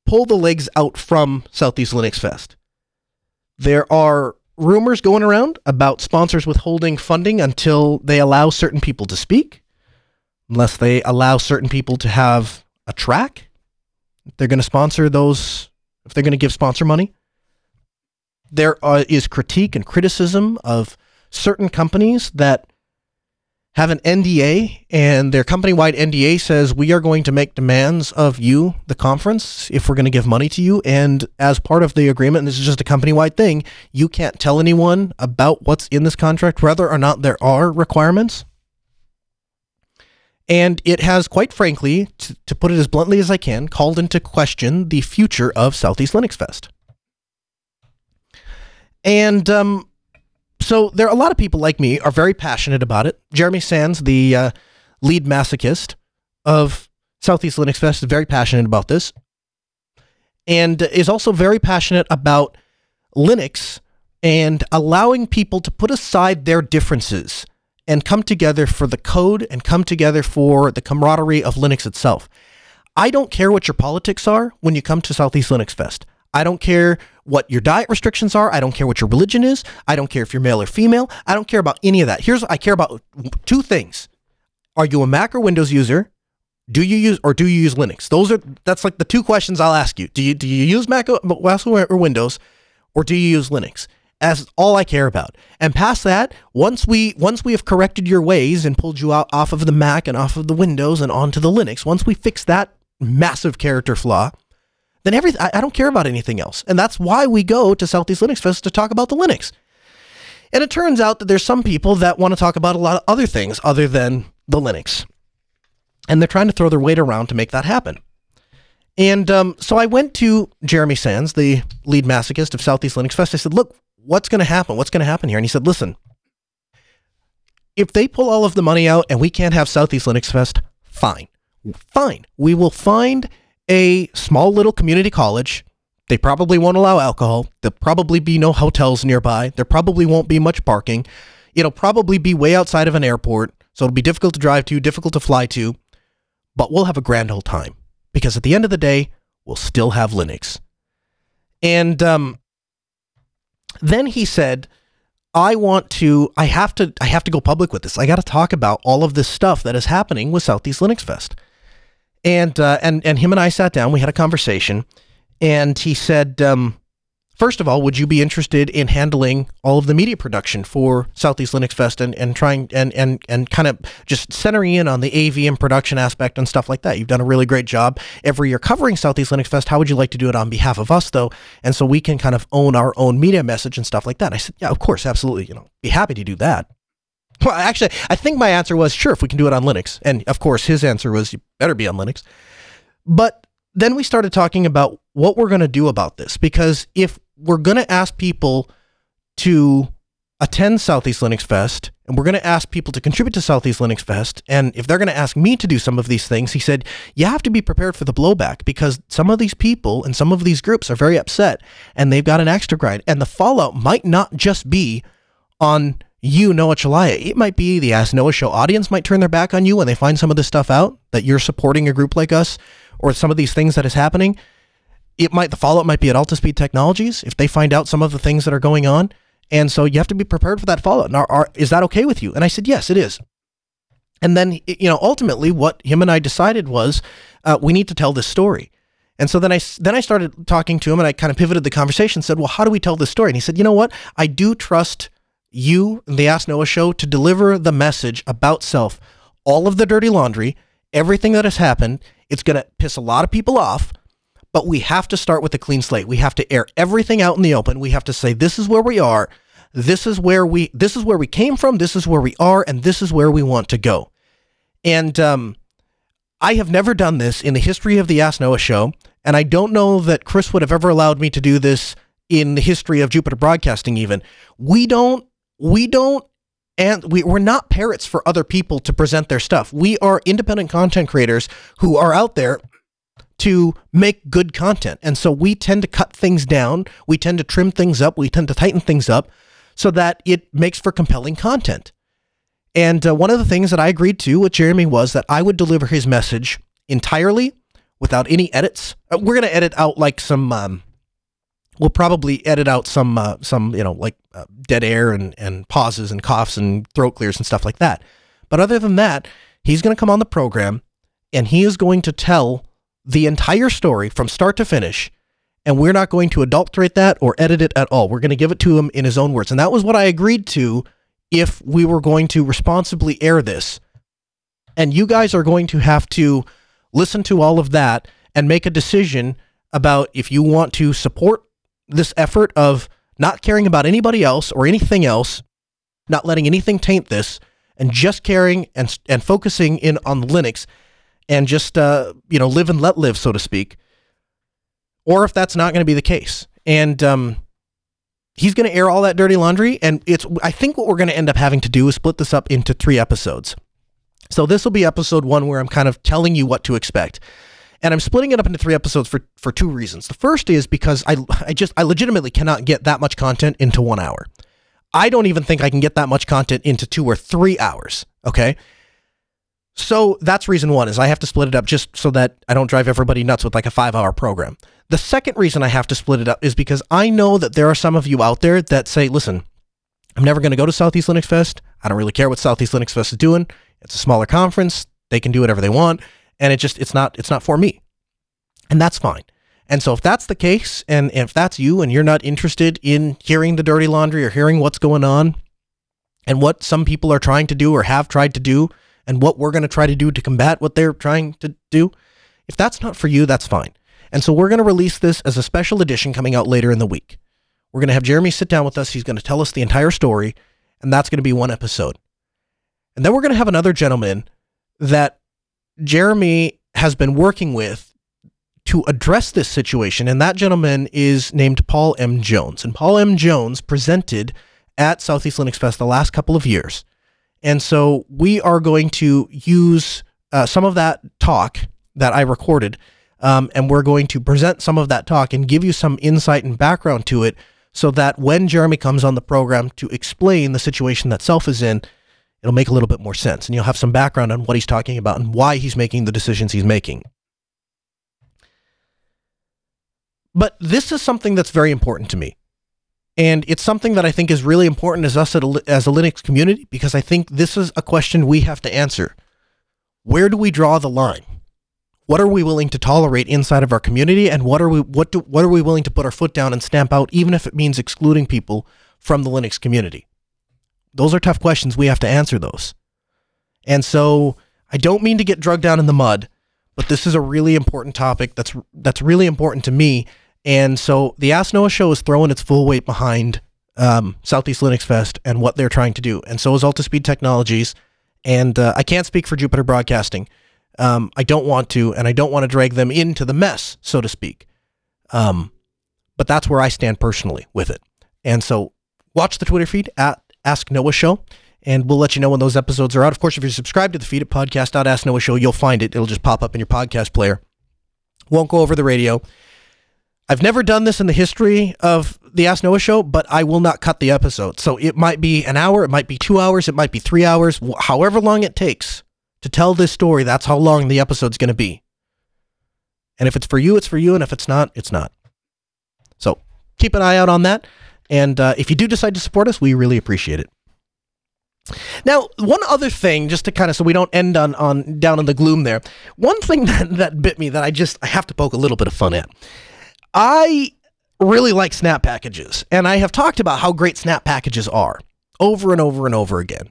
pull the legs out from Southeast Linux Fest. There are rumors going around about sponsors withholding funding until they allow certain people to speak, unless they allow certain people to have a track. They're going to sponsor those, if they're going to give sponsor money. There uh, is critique and criticism of certain companies that have an NDA, and their company wide NDA says we are going to make demands of you, the conference, if we're going to give money to you. And as part of the agreement, and this is just a company wide thing, you can't tell anyone about what's in this contract, whether or not there are requirements. And it has, quite frankly, to, to put it as bluntly as I can, called into question the future of Southeast Linux Fest. And um, so there are a lot of people like me are very passionate about it. Jeremy Sands, the uh, lead masochist of Southeast Linux Fest, is very passionate about this, and is also very passionate about Linux and allowing people to put aside their differences and come together for the code and come together for the camaraderie of Linux itself. I don't care what your politics are when you come to Southeast Linux Fest. I don't care what your diet restrictions are. I don't care what your religion is. I don't care if you're male or female. I don't care about any of that. Here's I care about two things. Are you a Mac or Windows user? Do you use or do you use Linux? Those are that's like the two questions I'll ask you. Do you do you use Mac uh, or Windows or do you use Linux? That's all I care about. And past that, once we once we have corrected your ways and pulled you out off of the Mac and off of the Windows and onto the Linux, once we fix that massive character flaw, then everything I, don't care about anything else. And that's why we go to Southeast Linux Fest to talk about the Linux. And it turns out that there's some people that want to talk about a lot of other things other than the Linux. And they're trying to throw their weight around to make that happen. And um, so I went to Jeremy Sands, the lead masochist of Southeast Linux Fest. I said, look, what's going to happen? What's going to happen here? And he said, listen, if they pull all of the money out and we can't have Southeast Linux Fest, fine. Fine. We will find a small little community college. They probably won't allow alcohol. There'll probably be no hotels nearby. There probably won't be much parking. It'll probably be way outside of an airport, so it'll be difficult to drive to, difficult to fly to, but we'll have a grand old time because at the end of the day, we'll still have Linux. And um, then he said, I want to I have to I have to go public with this. I got to talk about all of this stuff that is happening with Southeast Linux Fest. And uh, and and him and I sat down. We had a conversation, and he said, um, first of all, would you be interested in handling all of the media production for Southeast Linux Fest and, and trying and and and kind of just centering in on the AV and production aspect and stuff like that? You've done a really great job every year covering Southeast Linux Fest. How would you like to do it on behalf of us though? And so we can kind of own our own media message and stuff like that. I said, yeah, of course, absolutely. You know, be happy to do that. Well, actually, I think my answer was sure if we can do it on Linux. And of course, his answer was you better be on Linux. But then we started talking about what we're going to do about this because if we're going to ask people to attend Southeast Linux Fest and we're going to ask people to contribute to Southeast Linux Fest and if they're going to ask me to do some of these things, he said, you have to be prepared for the blowback because some of these people and some of these groups are very upset and they've got an extra grind and the fallout might not just be on you, Noah Chelliah. It might be the Ask Noah Show audience might turn their back on you when they find some of this stuff out that you're supporting a group like us or some of these things that is happening. It might the follow-up might be at Altispeed Technologies if they find out some of the things that are going on, and so you have to be prepared for that. Now, are, is that okay with you? And I said, yes, it is. And then you know, ultimately, what him and I decided was uh, we need to tell this story. And so then I then I started talking to him, and I kind of pivoted the conversation. Said, well, how do we tell this story? And he said, you know what? I do trust you, and the Ask Noah show, to deliver the message about self, all of the dirty laundry, everything that has happened. It's going to piss a lot of people off, but we have to start with a clean slate. We have to air everything out in the open. We have to say, this is where we are. This is where we, this is where we came from. This is where we are. And this is where we want to go. And, um, I have never done this in the history of the Ask Noah show. And I don't know that Chris would have ever allowed me to do this in the history of Jupiter Broadcasting, even. We don't we don't and we, we're not parrots for other people to present their stuff. We are independent content creators who are out there to make good content. And so we tend to cut things down, we tend to trim things up, we tend to tighten things up so that it makes for compelling content. And uh, one of the things that I agreed to with Jeremy was that I would deliver his message entirely without any edits. Uh, we're going to edit out like some um, we'll probably edit out some uh, some you know like uh, dead air and and pauses and coughs and throat clears and stuff like that. But other than that, he's going to come on the program and he is going to tell the entire story from start to finish. And we're not going to adulterate that or edit it at all. We're going to give it to him in his own words. And that was what I agreed to if we were going to responsibly air this. And you guys are going to have to listen to all of that and make a decision about if you want to support this effort of not caring about anybody else or anything else, not letting anything taint this, and just caring and and focusing in on Linux, and just uh, you know live and let live, so to speak. Or if that's not going to be the case, and um, he's going to air all that dirty laundry, and it's. I think what we're going to end up having to do is split this up into three episodes. So this will be episode one where I'm kind of telling you what to expect. And I'm splitting it up into three episodes for, for two reasons. The first is because I, I just, I legitimately cannot get that much content into one hour. I don't even think I can get that much content into two or three hours. Okay. So that's reason one is I have to split it up just so that I don't drive everybody nuts with like a five hour program. The second reason I have to split it up is because I know that there are some of you out there that say, listen, I'm never going to go to Southeast Linux Fest. I don't really care what Southeast Linux Fest is doing. It's a smaller conference. They can do whatever they want. And it just, it's not, it's not for me. And that's fine. And so if that's the case, and if that's you and you're not interested in hearing the dirty laundry or hearing what's going on and what some people are trying to do or have tried to do and what we're going to try to do to combat what they're trying to do, if that's not for you, that's fine. And so we're going to release this as a special edition coming out later in the week. We're going to have Jeremy sit down with us. He's going to tell us the entire story, and that's going to be one episode. And then we're going to have another gentleman that Jeremy has been working with to address this situation. And that gentleman is named Paul M. Jones. And Paul M. Jones presented at Southeast Linux Fest the last couple of years. And so we are going to use uh, some of that talk that I recorded, um, and we're going to present some of that talk and give you some insight and background to it so that when Jeremy comes on the program to explain the situation that Self is in, it'll make a little bit more sense and you'll have some background on what he's talking about and why he's making the decisions he's making. But this is something that's very important to me. And it's something that I think is really important as us as a Linux community because I think this is a question we have to answer. Where do we draw the line? What are we willing to tolerate inside of our community and what are we what do, what are we willing to put our foot down and stamp out even if it means excluding people from the Linux community? Those are tough questions. We have to answer those. And so I don't mean to get drugged down in the mud, but this is a really important topic that's that's really important to me. And so the Ask Noah show is throwing its full weight behind um, Southeast Linux Fest and what they're trying to do. And so is Altispeed Technologies. And uh, I can't speak for Jupiter Broadcasting. Um, I don't want to, and I don't want to drag them into the mess, so to speak. Um, but that's where I stand personally with it. And so watch the Twitter feed at Ask Noah Show, and we'll let you know when those episodes are out. Of course, if you're subscribed to the feed at podcast.asknoah show, you'll find it. It'll just pop up in your podcast player. Won't go over the radio. I've never done this in the history of the Ask Noah show, but I will not cut the episode. So it might be an hour, it might be two hours, it might be three hours, however long it takes to tell this story, that's how long the episode's going to be. And if it's for you, it's for you. And if it's not, it's not. So keep an eye out on that. And uh, if you do decide to support us, we really appreciate it. Now, one other thing, just to kind of so we don't end on, on down in the gloom there, one thing that, that bit me that I just I have to poke a little bit of fun at. I really like snap packages, and I have talked about how great snap packages are over and over and over again.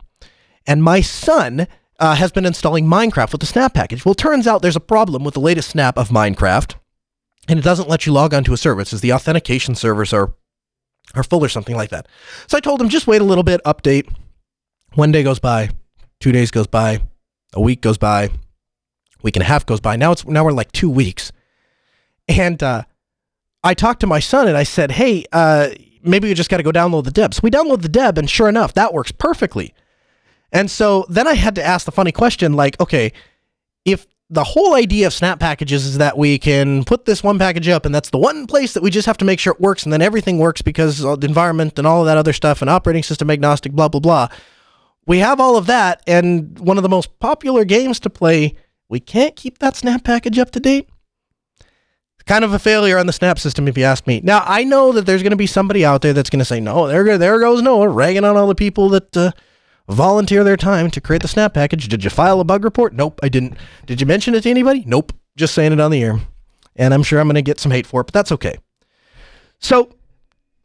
And my son uh, has been installing Minecraft with the snap package. Well, turns out there's a problem with the latest snap of Minecraft, and it doesn't let you log onto a service, says the authentication servers are or full or something like that. So I told him just wait a little bit, update. One day goes by, two days goes by, a week goes by, week and a half goes by. Now it's now we're like two weeks, and uh, I talked to my son and I said, "Hey, uh, maybe we just got to go download the deb." So we download the deb, and sure enough, that works perfectly. And so then I had to ask the funny question, like, okay, if the whole idea of snap packages is that we can put this one package up and that's the one place that we just have to make sure it works and then everything works because the environment and all of that other stuff and operating system agnostic blah blah blah we have all of that and one of the most popular games to play we can't keep that snap package up to date kind of a failure on the snap system if you ask me now i know that there's going to be somebody out there that's going to say no there, there goes noah ragging on all the people that uh, volunteer their time to create the snap package. Did you file a bug report? Nope, I didn't. Did you mention it to anybody? Nope, just saying it on the air. And I'm sure I'm going to get some hate for it, but that's okay. So,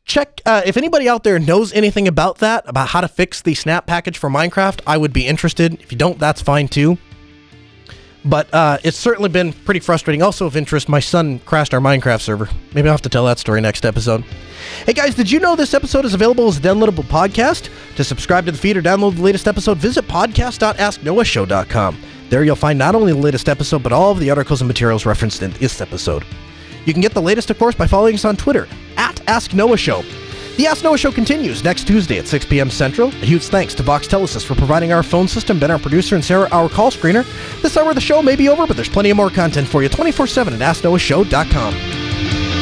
check uh, if anybody out there knows anything about that, about how to fix the snap package for Minecraft. I would be interested. If you don't, that's fine too. But uh, it's certainly been pretty frustrating. Also of interest, my son crashed our Minecraft server. Maybe I'll have to tell that story next episode. Hey guys, did you know this episode is available as a downloadable podcast? To subscribe to the feed or download the latest episode, visit podcast.asknoahshow.com. There you'll find not only the latest episode, but all of the articles and materials referenced in this episode. You can get the latest, of course, by following us on Twitter at Ask Noah Show. The Ask Noah Show continues next Tuesday at 6 p.m. Central. A huge thanks to Voxtelesys for providing our phone system, Ben, our producer, and Sarah, our call screener. This hour of the show may be over, but there's plenty of more content for you 24 7 at AskNoahShow.com.